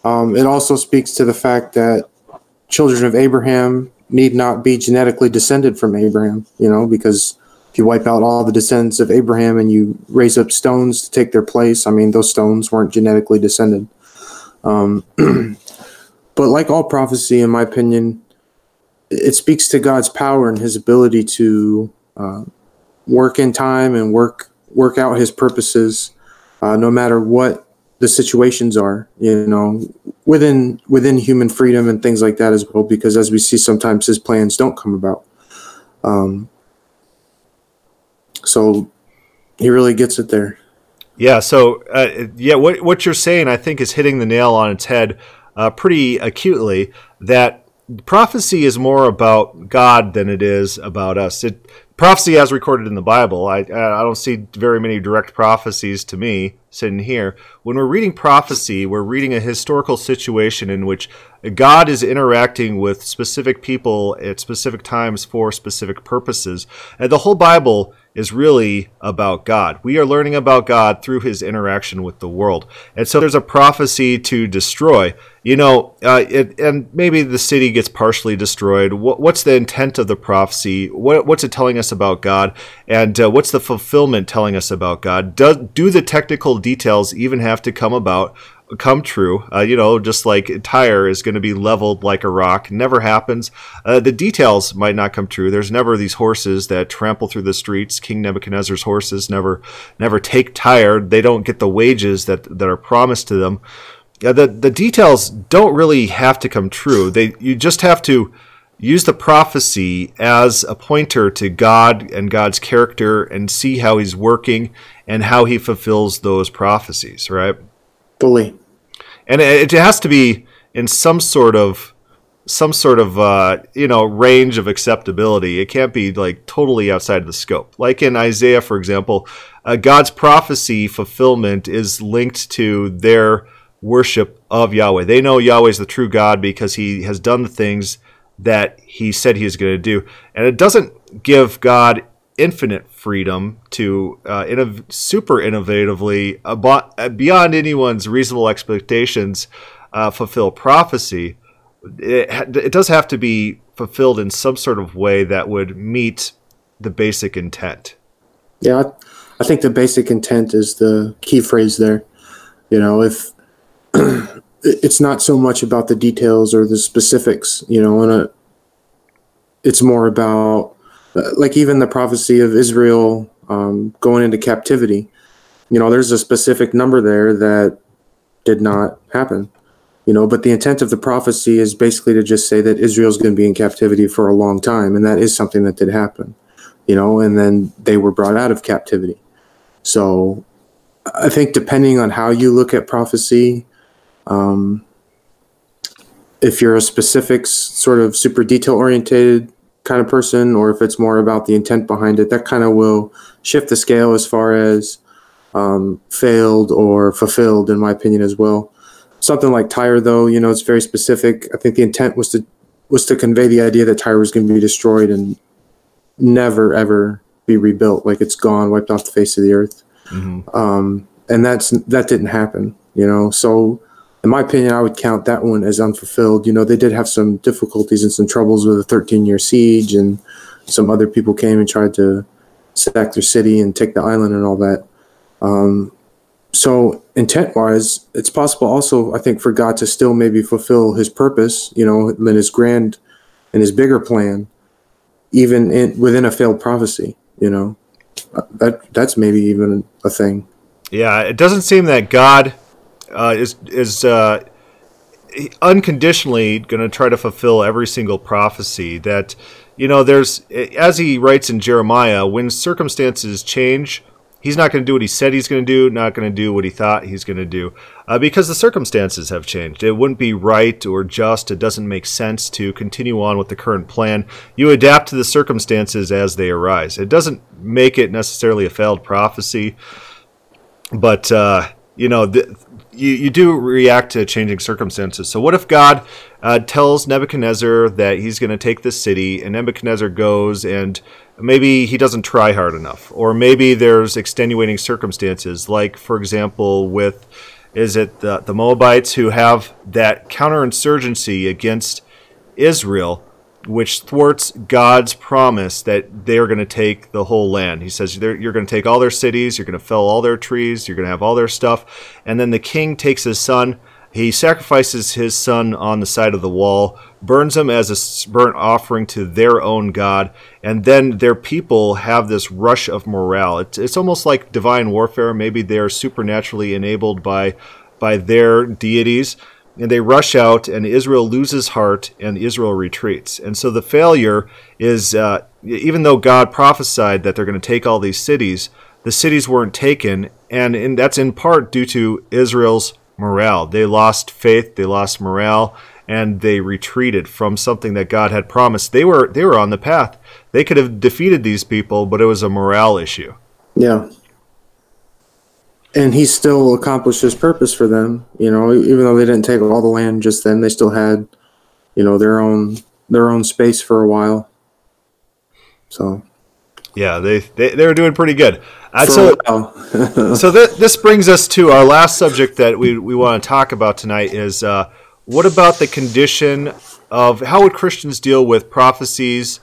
Um, it also speaks to the fact that children of Abraham need not be genetically descended from Abraham. You know, because if you wipe out all the descendants of Abraham and you raise up stones to take their place, I mean, those stones weren't genetically descended. Um, but like all prophecy, in my opinion, it speaks to God's power and His ability to uh, work in time and work work out His purposes, uh, no matter what the situations are. You know, within within human freedom and things like that as well. Because as we see, sometimes His plans don't come about. Um, so he really gets it there. Yeah. So uh, yeah, what what you're saying, I think, is hitting the nail on its head uh, pretty acutely. That prophecy is more about God than it is about us. It, prophecy, as recorded in the Bible, I I don't see very many direct prophecies to me sitting here. When we're reading prophecy, we're reading a historical situation in which God is interacting with specific people at specific times for specific purposes, and the whole Bible is really about God. We are learning about God through his interaction with the world. And so there's a prophecy to destroy. You know, uh, it, and maybe the city gets partially destroyed. What, what's the intent of the prophecy? What, what's it telling us about God? And uh, what's the fulfillment telling us about God? Do, do the technical details even have to come about? come true. Uh, you know, just like Tyre is going to be leveled like a rock. Never happens. Uh, the details might not come true. There's never these horses that trample through the streets. King Nebuchadnezzar's horses never never take Tyre. They don't get the wages that that are promised to them. Uh, the the details don't really have to come true. They you just have to use the prophecy as a pointer to God and God's character and see how he's working and how he fulfills those prophecies, right? Fully. and it, it has to be in some sort of some sort of uh, you know range of acceptability. It can't be like totally outside of the scope. Like in Isaiah, for example, uh, God's prophecy fulfillment is linked to their worship of Yahweh. They know Yahweh is the true God because He has done the things that He said He is going to do, and it doesn't give God infinite freedom to uh, innov- super innovatively uh, beyond anyone's reasonable expectations uh, fulfill prophecy it, it does have to be fulfilled in some sort of way that would meet the basic intent. Yeah, I think the basic intent is the key phrase there. You know, if it's not so much about the details or the specifics, you know, and a, it's more about uh, like even the prophecy of Israel um, going into captivity. You know, there's a specific number there that did not happen you know but the intent of the prophecy is basically to just say that israel's going to be in captivity for a long time and that is something that did happen you know and then they were brought out of captivity so i think depending on how you look at prophecy um, if you're a specifics sort of super detail oriented kind of person or if it's more about the intent behind it that kind of will shift the scale as far as um, failed or fulfilled in my opinion as well something like Tyre, though, you know, it's very specific. I think the intent was to was to convey the idea that Tyre was going to be destroyed and never ever be rebuilt, like it's gone, wiped off the face of the earth. Mm-hmm. Um, and that's that didn't happen, you know. So, in my opinion, I would count that one as unfulfilled. You know, they did have some difficulties and some troubles with a 13 year siege, and some other people came and tried to sack their city and take the island and all that. Um, so intent wise it's possible also i think for god to still maybe fulfill his purpose you know in his grand and his bigger plan even in, within a failed prophecy you know uh, that that's maybe even a thing yeah it doesn't seem that god uh, is is uh, unconditionally going to try to fulfill every single prophecy that you know there's as he writes in jeremiah when circumstances change He's not going to do what he said he's going to do, not going to do what he thought he's going to do, uh, because the circumstances have changed. It wouldn't be right or just, it doesn't make sense to continue on with the current plan. You adapt to the circumstances as they arise. It doesn't make it necessarily a failed prophecy, but, uh, you know, the, you, you do react to changing circumstances. So, what if God uh, tells Nebuchadnezzar that he's going to take this city, and Nebuchadnezzar goes and maybe he doesn't try hard enough, or maybe there's extenuating circumstances, like, for example, with is it the, the Moabites who have that counterinsurgency against Israel which thwarts God's promise that they are going to take the whole land. He says, You're going to take all their cities, you're going to fell all their trees, you're going to have all their stuff. And then the king takes his son, he sacrifices his son on the side of the wall, burns him as a burnt offering to their own God, and then their people have this rush of morale. It's, it's almost like divine warfare. Maybe they're supernaturally enabled by, by their deities and they rush out, and Israel loses heart, and Israel retreats. And so the failure is, uh, even though God prophesied that they're going to take all these cities, the cities weren't taken, and in, that's in part due to Israel's morale. They lost faith, they lost morale, and they retreated from something that God had promised. They were they were on the path. They could have defeated these people, but it was a morale issue. Yeah and he still accomplished his purpose for them. You know, even though they didn't take all the land just then, they still had, you know, their own their own space for a while. So, yeah, they they, they were doing pretty good. Uh, so so th- this brings us to our last subject that we we want to talk about tonight is uh, what about the condition of how would Christians deal with prophecies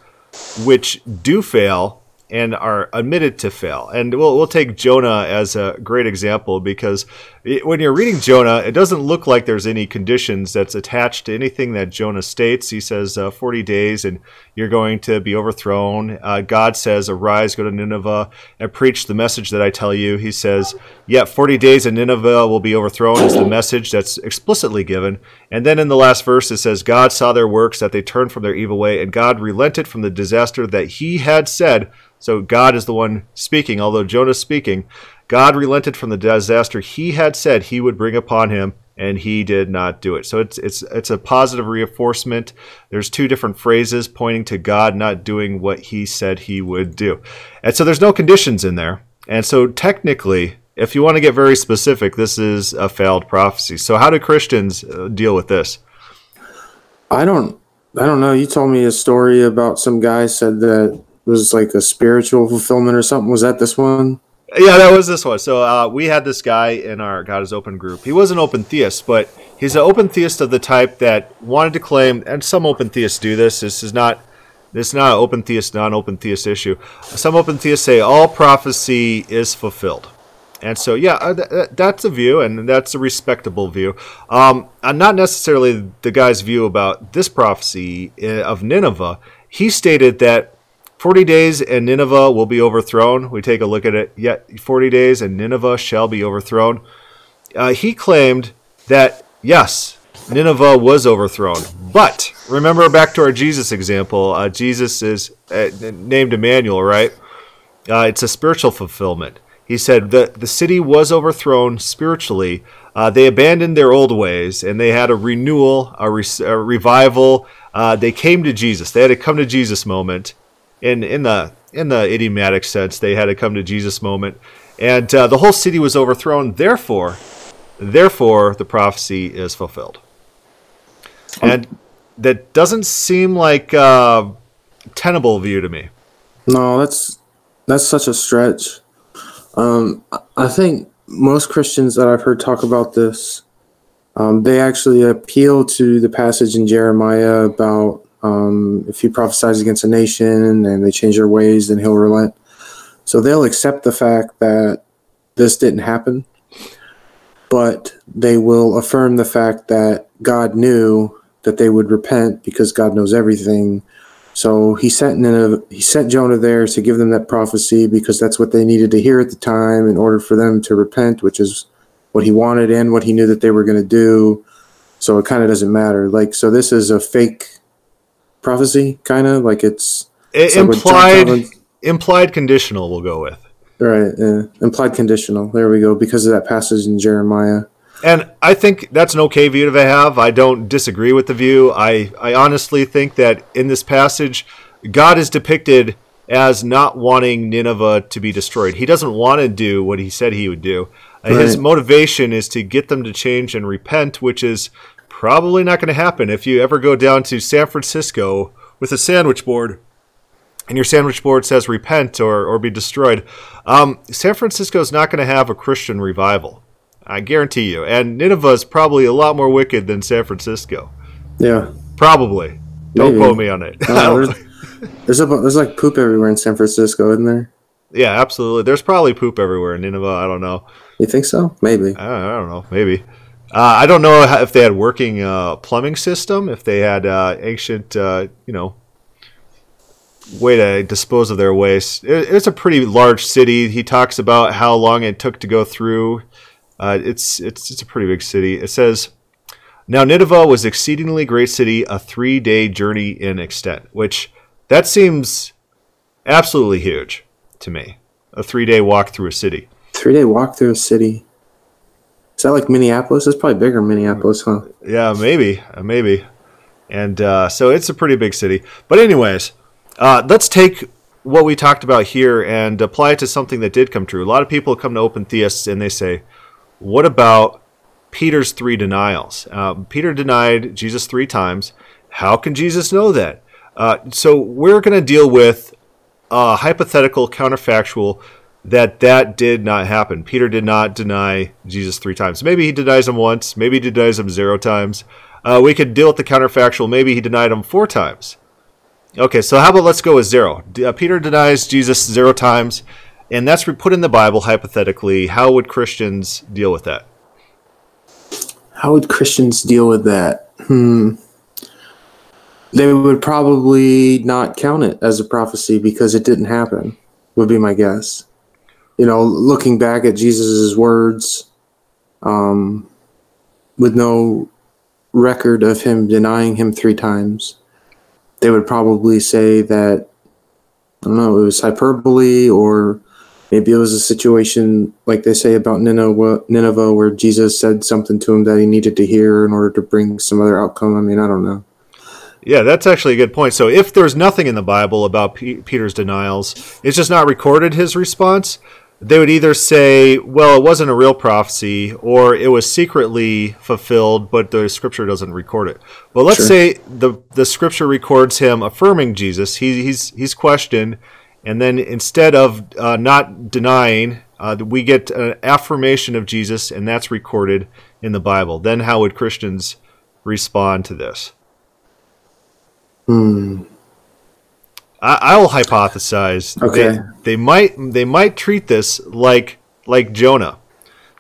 which do fail and are admitted to fail. And we'll, we'll take Jonah as a great example because it, when you're reading Jonah, it doesn't look like there's any conditions that's attached to anything that Jonah states. He says uh, 40 days and you're going to be overthrown. Uh, God says, Arise, go to Nineveh, and preach the message that I tell you. He says, Yeah, 40 days and Nineveh will be overthrown is the message that's explicitly given. And then in the last verse, it says, God saw their works, that they turned from their evil way, and God relented from the disaster that he had said so God is the one speaking, although Jonah's speaking. God relented from the disaster he had said he would bring upon him, and he did not do it. So it's it's it's a positive reinforcement. There's two different phrases pointing to God not doing what he said he would do. And so there's no conditions in there. And so technically, if you want to get very specific, this is a failed prophecy. So how do Christians uh, deal with this? I don't I don't know. You told me a story about some guy said that was like a spiritual fulfillment or something. Was that this one? Yeah, that was this one. So uh, we had this guy in our God is Open group. He was an open theist, but he's an open theist of the type that wanted to claim, and some open theists do this. This is not this is not an open theist, non-open theist issue. Some open theists say all prophecy is fulfilled. And so, yeah, uh, that's a view, and that's a respectable view. Um, I'm not necessarily the guy's view about this prophecy uh, of Nineveh. He stated that 40 days and Nineveh will be overthrown. We take a look at it. Yet 40 days and Nineveh shall be overthrown. Uh, he claimed that, yes, Nineveh was overthrown. But remember back to our Jesus example. Uh, Jesus is uh, named Emmanuel, right? Uh, it's a spiritual fulfillment. He said the, the city was overthrown spiritually. Uh, they abandoned their old ways and they had a renewal, a, re- a revival. Uh, they came to Jesus. They had a come to Jesus moment in in the in the idiomatic sense, they had a come to Jesus moment, and uh, the whole city was overthrown. Therefore, therefore, the prophecy is fulfilled. And that doesn't seem like a tenable view to me. No, that's that's such a stretch. Um, I think most Christians that I've heard talk about this, um, they actually appeal to the passage in Jeremiah about um, if he prophesies against a nation and they change their ways, then he'll relent. So they'll accept the fact that this didn't happen, but they will affirm the fact that God knew that they would repent because God knows everything. So he sent Nineveh, he sent Jonah there to give them that prophecy because that's what they needed to hear at the time in order for them to repent, which is what he wanted and what he knew that they were going to do. So it kind of doesn't matter. Like so, this is a fake prophecy, kind of like it's, it, implied. Implied conditional, we'll go with. Right. Yeah. Implied conditional. There we go. Because of that passage in Jeremiah. And I think that's an okay view to have. I don't disagree with the view. I, I honestly think that in this passage, God is depicted as not wanting Nineveh to be destroyed. He doesn't want to do what he said he would do. Uh, right. His motivation is to get them to change and repent, which is probably not going to happen if you ever go down to San Francisco with a sandwich board and your sandwich board says repent or, or be destroyed. Um, San Francisco is not going to have a Christian revival. I guarantee you. And Nineveh is probably a lot more wicked than San Francisco. Yeah. Probably. Don't Maybe. quote me on it. Uh, there's, there's, a, there's like poop everywhere in San Francisco, isn't there? Yeah, absolutely. There's probably poop everywhere in Nineveh. I don't know. You think so? Maybe. I, I don't know. Maybe. Uh, I don't know if they had working uh, plumbing system, if they had uh, ancient, uh, you know, way to dispose of their waste. It, it's a pretty large city. He talks about how long it took to go through. Uh, it's it's it's a pretty big city. It says, "Now Nineveh was exceedingly great city, a three day journey in extent." Which that seems absolutely huge to me. A three day walk through a city. Three day walk through a city. Is that like Minneapolis? It's probably bigger Minneapolis, huh? Yeah, maybe, maybe. And uh, so it's a pretty big city. But anyways, uh, let's take what we talked about here and apply it to something that did come true. A lot of people come to open theists and they say, "What about Peter's three denials? Uh, Peter denied Jesus three times. How can Jesus know that?" Uh, so we're going to deal with a hypothetical counterfactual that that did not happen. Peter did not deny Jesus three times. Maybe he denies him once. Maybe he denies him zero times. Uh, we could deal with the counterfactual. Maybe he denied him four times. Okay, so how about let's go with zero? Uh, Peter denies Jesus zero times, and that's put in the Bible hypothetically. How would Christians deal with that? How would Christians deal with that? Hmm. They would probably not count it as a prophecy because it didn't happen, would be my guess you know, looking back at Jesus' words, um, with no record of him denying him three times, they would probably say that I don't know, it was hyperbole or maybe it was a situation like they say about Nineveh, Nineveh, where Jesus said something to him that he needed to hear in order to bring some other outcome. I mean, I don't know. Yeah, that's actually a good point. So if there's nothing in the Bible about P- Peter's denials, it's just not recorded his response. They would either say, well, it wasn't a real prophecy, or it was secretly fulfilled, but the scripture doesn't record it. But let's sure. say the the scripture records him affirming Jesus. He, he's he's questioned, and then instead of uh, not denying, uh, we get an affirmation of Jesus, and that's recorded in the Bible. Then how would Christians respond to this? Hmm. I, will hypothesize. Okay. They, they might they might treat this like like Jonah.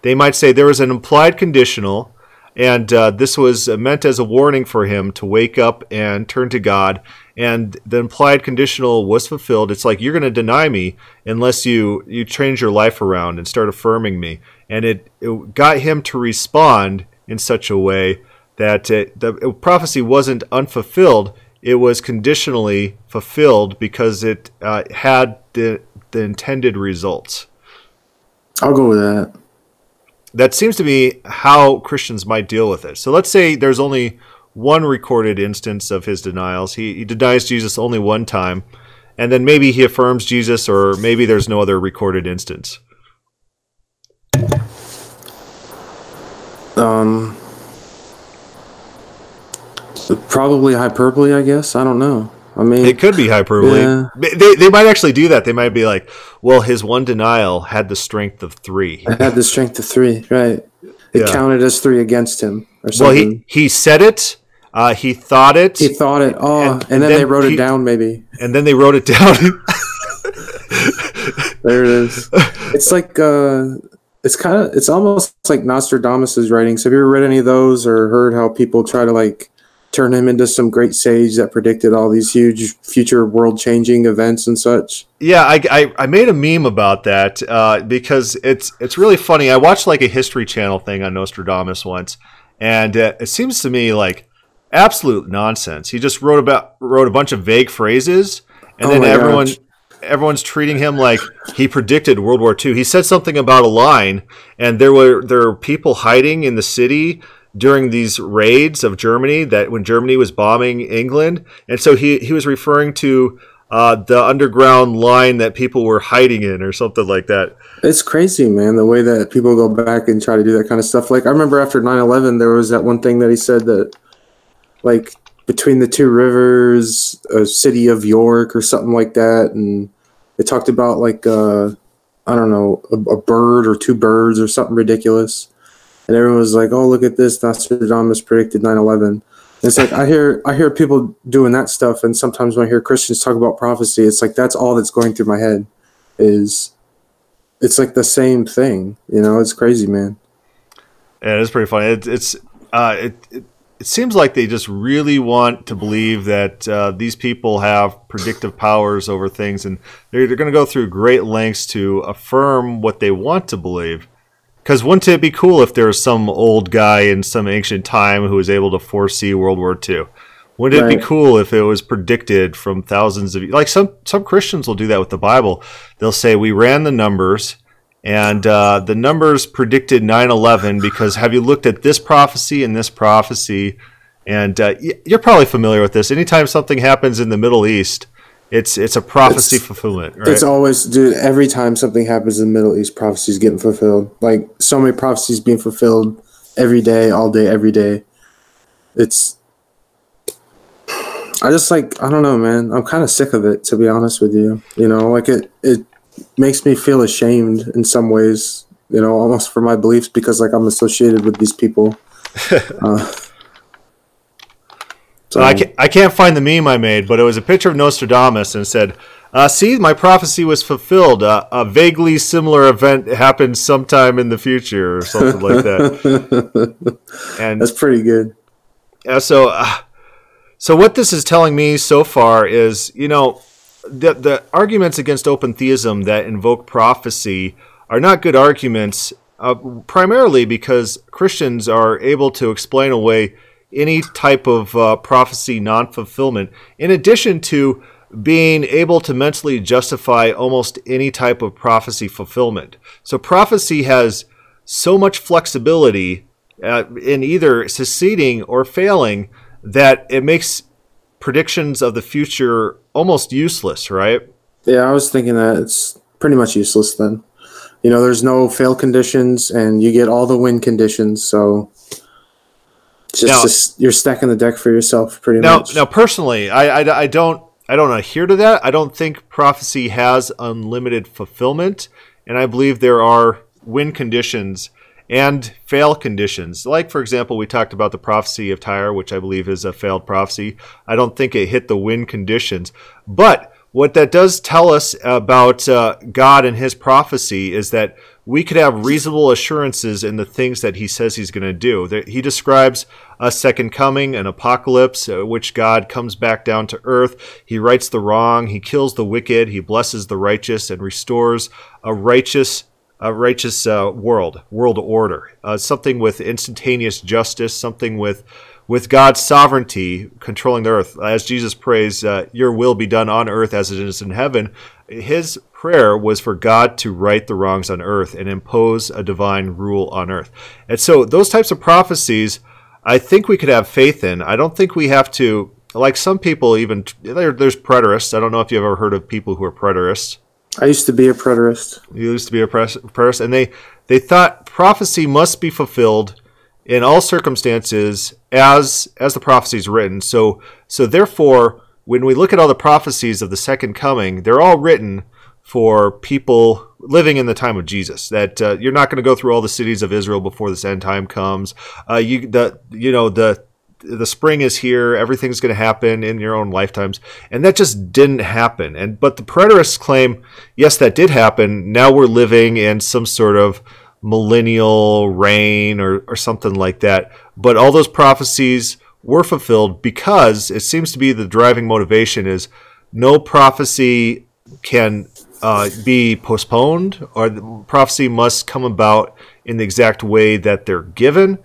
They might say there was an implied conditional, and uh, this was meant as a warning for him to wake up and turn to God. And the implied conditional was fulfilled. It's like you're going to deny me unless you you change your life around and start affirming me. And it, it got him to respond in such a way that it, the prophecy wasn't unfulfilled it was conditionally fulfilled because it uh, had the the intended results. I'll go with that. That seems to be how Christians might deal with it. So let's say there's only one recorded instance of his denials. He, he denies Jesus only one time, and then maybe he affirms Jesus, or maybe there's no other recorded instance. Um, Probably hyperbole, I guess. I don't know. I mean, it could be hyperbole. Yeah. They, they might actually do that. They might be like, well, his one denial had the strength of three. It had the strength of three, right? It yeah. counted as three against him or something. Well, he, he said it. Uh, he thought it. He thought it. Oh, and, and, and then, then, they wrote he, it down, maybe. And then they wrote it down. there it is. It's like uh, it's kind of it's almost like Nostradamus's writings. Have you ever read any of those or heard how people try to like turn him into some great sage that predicted all these huge future world changing events and such. Yeah, I, I, I, made a meme about that uh, because it's it's really funny. I watched like a History Channel thing on Nostradamus once, and uh, it seems to me like absolute nonsense. He just wrote about wrote a bunch of vague phrases, and oh then everyone. Gosh. Everyone's treating him like he predicted World War II. He said something about a line, and there were there were people hiding in the city during these raids of Germany that when Germany was bombing England, and so he he was referring to uh, the underground line that people were hiding in or something like that. It's crazy, man, the way that people go back and try to do that kind of stuff. Like I remember after 9/11 there was that one thing that he said that like between the two rivers, a city of York or something like that and it talked about like uh I don't know, a, a bird or two birds or something ridiculous and everyone was like, "Oh, look at this! Nostradamus predicted 9/11." It's like I hear I hear people doing that stuff, and sometimes when I hear Christians talk about prophecy, it's like that's all that's going through my head. Is it's like the same thing, you know? It's crazy, man. Yeah, it's pretty funny. It, it's uh, it, it it seems like they just really want to believe that uh, these people have predictive powers over things, and they're, they're going to go through great lengths to affirm what they want to believe. Because wouldn't it be cool if there was some old guy in some ancient time who was able to foresee World War II? Wouldn't right. it be cool if it was predicted from thousands of like some some Christians will do that with the Bible? They'll say we ran the numbers and uh, the numbers predicted 9/11 because have you looked at this prophecy and this prophecy? And uh, you're probably familiar with this. Anytime something happens in the Middle East, it's it's a prophecy it's, fulfillment, right? It's always, dude. Every time something happens in the Middle East, prophecies getting fulfilled. Like so many prophecies being fulfilled every day, all day, every day. It's. I just like I don't know, man. I'm kind of sick of it, to be honest with you. You know, like it it makes me feel ashamed in some ways. You know, almost for my beliefs because like I'm associated with these people. uh, so I can't, I can't find the meme I made, but it was a picture of Nostradamus and said, uh, "See, my prophecy was fulfilled. Uh, a vaguely similar event happened sometime in the future, or something like that." And that's pretty good. So, uh, so what this is telling me so far is, you know, the the arguments against open theism that invoke prophecy are not good arguments, uh, primarily because Christians are able to explain away any type of uh, prophecy non fulfillment, in addition to being able to mentally justify almost any type of prophecy fulfillment. So prophecy has so much flexibility uh, in either succeeding or failing that it makes predictions of the future almost useless, right? Yeah, I was thinking that it's pretty much useless then. You know, there's no fail conditions and you get all the win conditions, so just, now, just you're stacking the deck for yourself pretty now, much. Now, personally, I, I, I don't I don't adhere to that. I don't think prophecy has unlimited fulfillment, and I believe there are win conditions and fail conditions. Like, for example, we talked about the prophecy of Tyre, which I believe is a failed prophecy. I don't think it hit the win conditions. But what that does tell us about uh, God and his prophecy is that we could have reasonable assurances in the things that he says he's going to do. He describes a second coming, an apocalypse, uh, which God comes back down to earth. He rights the wrong, he kills the wicked, he blesses the righteous, and restores a righteous a righteous uh, world, world order, uh, something with instantaneous justice, something with with God's sovereignty controlling the earth. As Jesus prays, uh, "Your will be done on earth as it is in heaven." His prayer was for God to right the wrongs on earth and impose a divine rule on earth. And so, those types of prophecies, I think we could have faith in. I don't think we have to, like some people, even there, there's preterists. I don't know if you've ever heard of people who are preterists. I used to be a preterist. You used to be a preterist, and they they thought prophecy must be fulfilled in all circumstances as as the prophecy is written. So so therefore, when we look at all the prophecies of the second coming, they're all written for people living in the time of Jesus. That uh, you're not going to go through all the cities of Israel before this end time comes. Uh, you the you know the the spring is here everything's going to happen in your own lifetimes and that just didn't happen and but the preterists claim yes that did happen now we're living in some sort of millennial reign or, or something like that but all those prophecies were fulfilled because it seems to be the driving motivation is no prophecy can uh, be postponed or the prophecy must come about in the exact way that they're given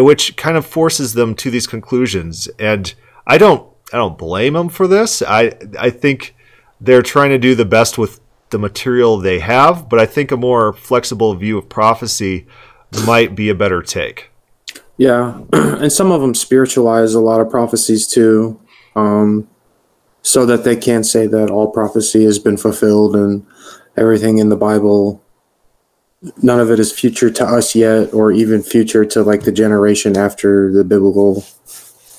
which kind of forces them to these conclusions. And I don't I don't blame them for this. I I think they're trying to do the best with the material they have, but I think a more flexible view of prophecy might be a better take. Yeah, and some of them spiritualize a lot of prophecies too, um, so that they can't say that all prophecy has been fulfilled and everything in the Bible none of it is future to us yet or even future to like the generation after the biblical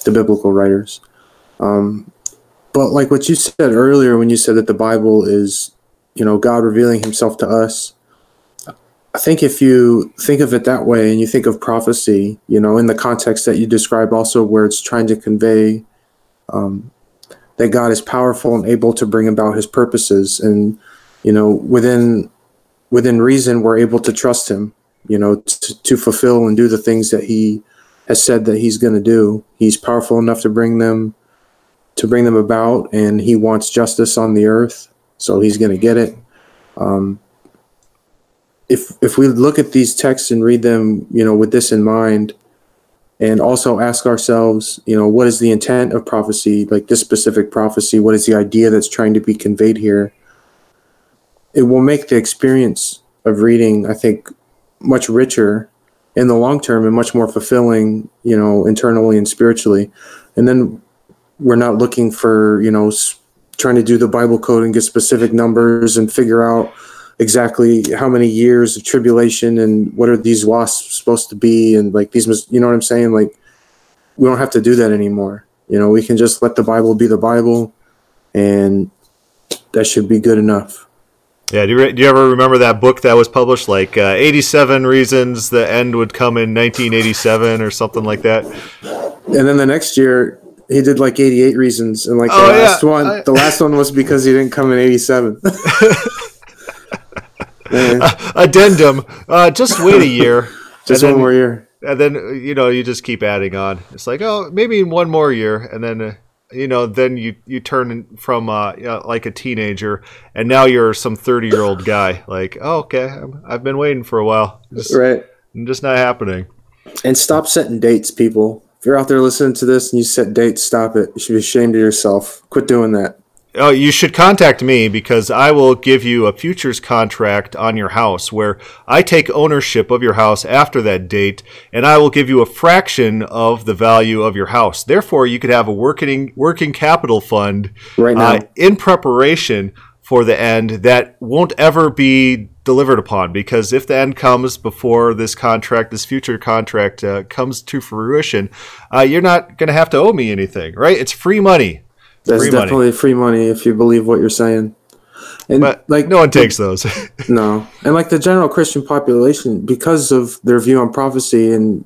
the biblical writers um, but like what you said earlier when you said that the bible is you know god revealing himself to us i think if you think of it that way and you think of prophecy you know in the context that you described also where it's trying to convey um, that god is powerful and able to bring about his purposes and you know within within reason, we're able to trust him, you know, to, to fulfill and do the things that he has said that he's going to do. He's powerful enough to bring them to bring them about, and he wants justice on the earth, so he's going to get it. Um, if if we look at these texts and read them, you know, with this in mind, and also ask ourselves, you know, what is the intent of prophecy, like this specific prophecy? What is the idea that's trying to be conveyed here? it will make the experience of reading, I think, much richer in the long term and much more fulfilling, you know, internally and spiritually. And then we're not looking for, you know, trying to do the Bible code and get specific numbers and figure out exactly how many years of tribulation and what are these wasps supposed to be and like these, you know what I'm saying? Like, we don't have to do that anymore. You know, we can just let the Bible be the Bible and that should be good enough. Yeah, do you, do you ever remember that book that was published, like uh, 87 Reasons the End Would Come in 1987 or something like that? And then the next year, he did like 88 Reasons, and like the oh, last yeah. one, I... the last one was because he didn't come in 87. uh, addendum, uh, just wait a year. just one then, more year. And then, you know, you just keep adding on. It's like, oh, maybe one more year. And then uh, you know, then you you turn from uh, you know, like a teenager, and now you're some thirty year old guy. Like, oh, okay, i have been waiting for a while. Just, right, just not happening. And stop setting dates, people. If you're out there listening to this and you set dates, stop it. You should be ashamed of yourself. Quit doing that. Oh, you should contact me because I will give you a futures contract on your house where I take ownership of your house after that date and I will give you a fraction of the value of your house. Therefore, you could have a working working capital fund right now. Uh, in preparation for the end that won't ever be delivered upon because if the end comes before this contract, this future contract uh, comes to fruition, uh, you're not going to have to owe me anything, right? It's free money. That's free definitely money. free money if you believe what you're saying. And but like no one takes those. no. And like the general Christian population, because of their view on prophecy and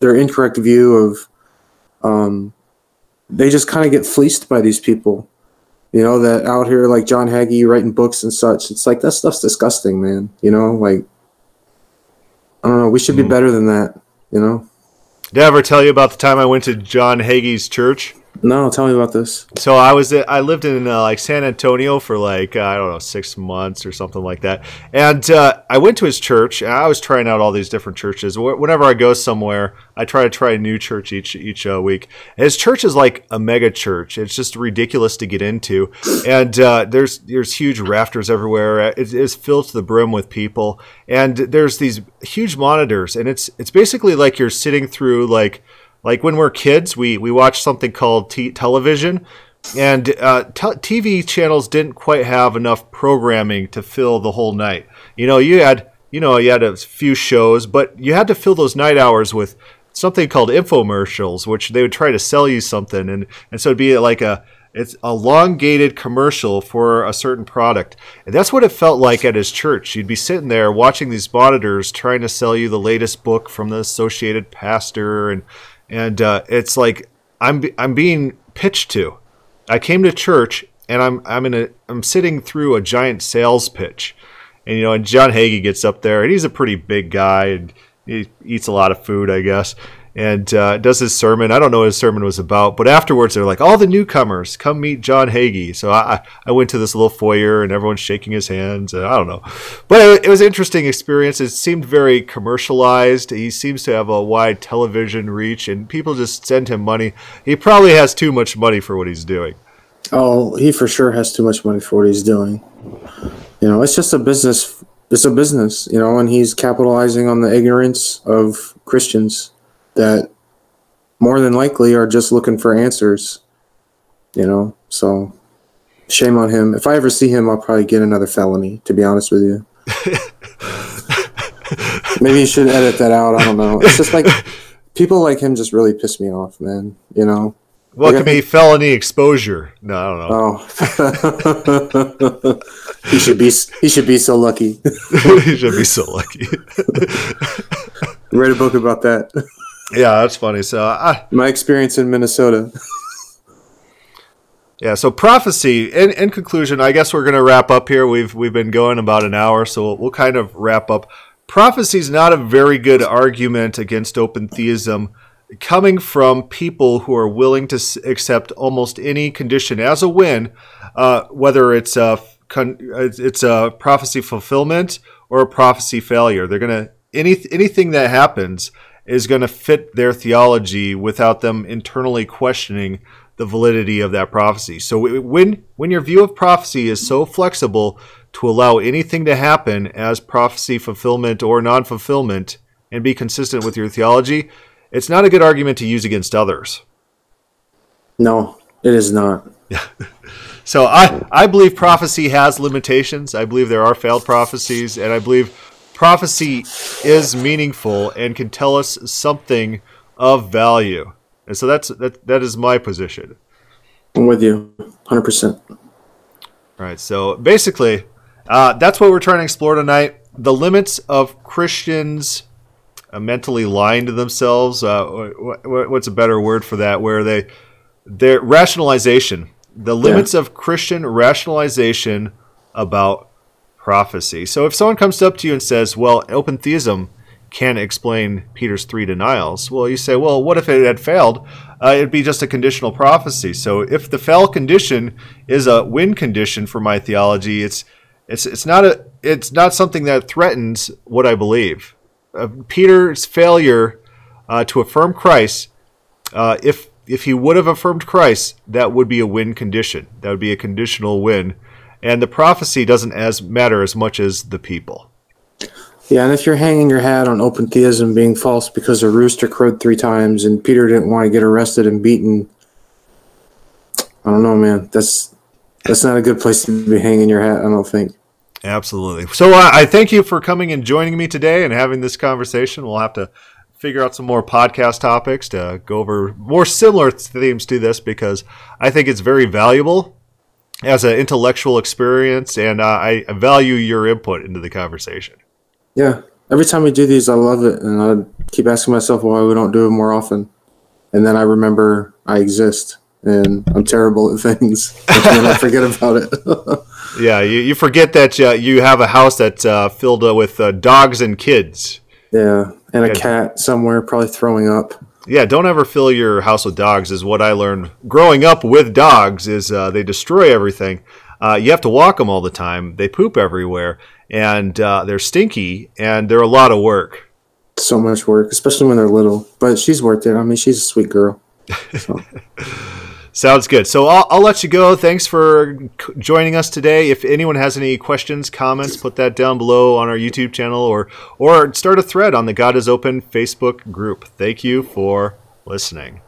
their incorrect view of um they just kind of get fleeced by these people. You know, that out here like John Hagee writing books and such. It's like that stuff's disgusting, man. You know, like I don't know, we should be mm. better than that, you know? Did I ever tell you about the time I went to John Hagee's church? No, tell me about this. So I was I lived in uh, like San Antonio for like uh, I don't know six months or something like that, and uh, I went to his church. I was trying out all these different churches. Whenever I go somewhere, I try to try a new church each each uh, week. His church is like a mega church. It's just ridiculous to get into, and uh, there's there's huge rafters everywhere. It is filled to the brim with people, and there's these huge monitors, and it's it's basically like you're sitting through like like when we're kids, we we watch something called t- television, and uh, t- TV channels didn't quite have enough programming to fill the whole night. You know, you had you know you had a few shows, but you had to fill those night hours with something called infomercials, which they would try to sell you something, and and so it'd be like a it's elongated commercial for a certain product. And that's what it felt like at his church. You'd be sitting there watching these monitors trying to sell you the latest book from the Associated Pastor and and uh, it's like I'm I'm being pitched to. I came to church and I'm I'm in a I'm sitting through a giant sales pitch, and you know, and John Hagee gets up there and he's a pretty big guy and he eats a lot of food, I guess and uh, does his sermon. I don't know what his sermon was about, but afterwards they're like, all the newcomers, come meet John Hagee. So I, I went to this little foyer and everyone's shaking his hands. I don't know. But it, it was an interesting experience. It seemed very commercialized. He seems to have a wide television reach and people just send him money. He probably has too much money for what he's doing. Oh, he for sure has too much money for what he's doing. You know, it's just a business. It's a business, you know, and he's capitalizing on the ignorance of Christians that more than likely are just looking for answers. You know, so shame on him. If I ever see him, I'll probably get another felony. To be honest with you, maybe you should edit that out. I don't know. It's just like people like him just really piss me off, man. You know. Well, it could be felony exposure. No, I don't know. Oh, he should be. He should be so lucky. he should be so lucky. Write a book about that. Yeah, that's funny. So I, my experience in Minnesota. yeah. So prophecy. In, in conclusion, I guess we're going to wrap up here. We've we've been going about an hour, so we'll, we'll kind of wrap up. Prophecy is not a very good argument against open theism, coming from people who are willing to accept almost any condition as a win, uh, whether it's a it's a prophecy fulfillment or a prophecy failure. They're going to any anything that happens is going to fit their theology without them internally questioning the validity of that prophecy. So when when your view of prophecy is so flexible to allow anything to happen as prophecy fulfillment or non-fulfillment and be consistent with your theology, it's not a good argument to use against others. No, it is not. so I I believe prophecy has limitations. I believe there are failed prophecies and I believe prophecy is meaningful and can tell us something of value. And so that's that that is my position. I'm with you 100%. All right. So basically, uh, that's what we're trying to explore tonight. The limits of Christians uh, mentally lying to themselves. Uh, what, what's a better word for that? Where they, their rationalization, the limits yeah. of Christian rationalization about prophecy. So if someone comes up to you and says, well, open theism can't explain Peter's three denials, well, you say, well, what if it had failed? Uh, it'd be just a conditional prophecy. So if the fail condition is a win condition for my theology, it's it's it's not a it's not something that threatens what I believe. Uh, Peter's failure uh, to affirm Christ, uh, if if he would have affirmed Christ, that would be a win condition. That would be a conditional win. And the prophecy doesn't as matter as much as the people. Yeah, and if you're hanging your hat on open theism being false because a rooster crowed three times and Peter didn't want to get arrested and beaten, I don't know, man. That's that's not a good place to be hanging your hat. I don't think. Absolutely. So uh, I thank you for coming and joining me today and having this conversation. We'll have to figure out some more podcast topics to go over more similar themes to this because I think it's very valuable as an intellectual experience, and uh, I value your input into the conversation. Yeah, every time we do these, I love it, and I keep asking myself why we don't do it more often. And then I remember I exist, and I'm terrible at things, and I forget about it. yeah, you, you forget that uh, you have a house that's uh, filled uh, with uh, dogs and kids. Yeah, and a cat somewhere probably throwing up. Yeah, don't ever fill your house with dogs. Is what I learned growing up with dogs. Is uh, they destroy everything. Uh, you have to walk them all the time. They poop everywhere, and uh, they're stinky, and they're a lot of work. So much work, especially when they're little. But she's worth it. I mean, she's a sweet girl. So. Sounds good. So I'll, I'll let you go. Thanks for joining us today. If anyone has any questions, comments, put that down below on our YouTube channel or or start a thread on the God is Open Facebook group. Thank you for listening.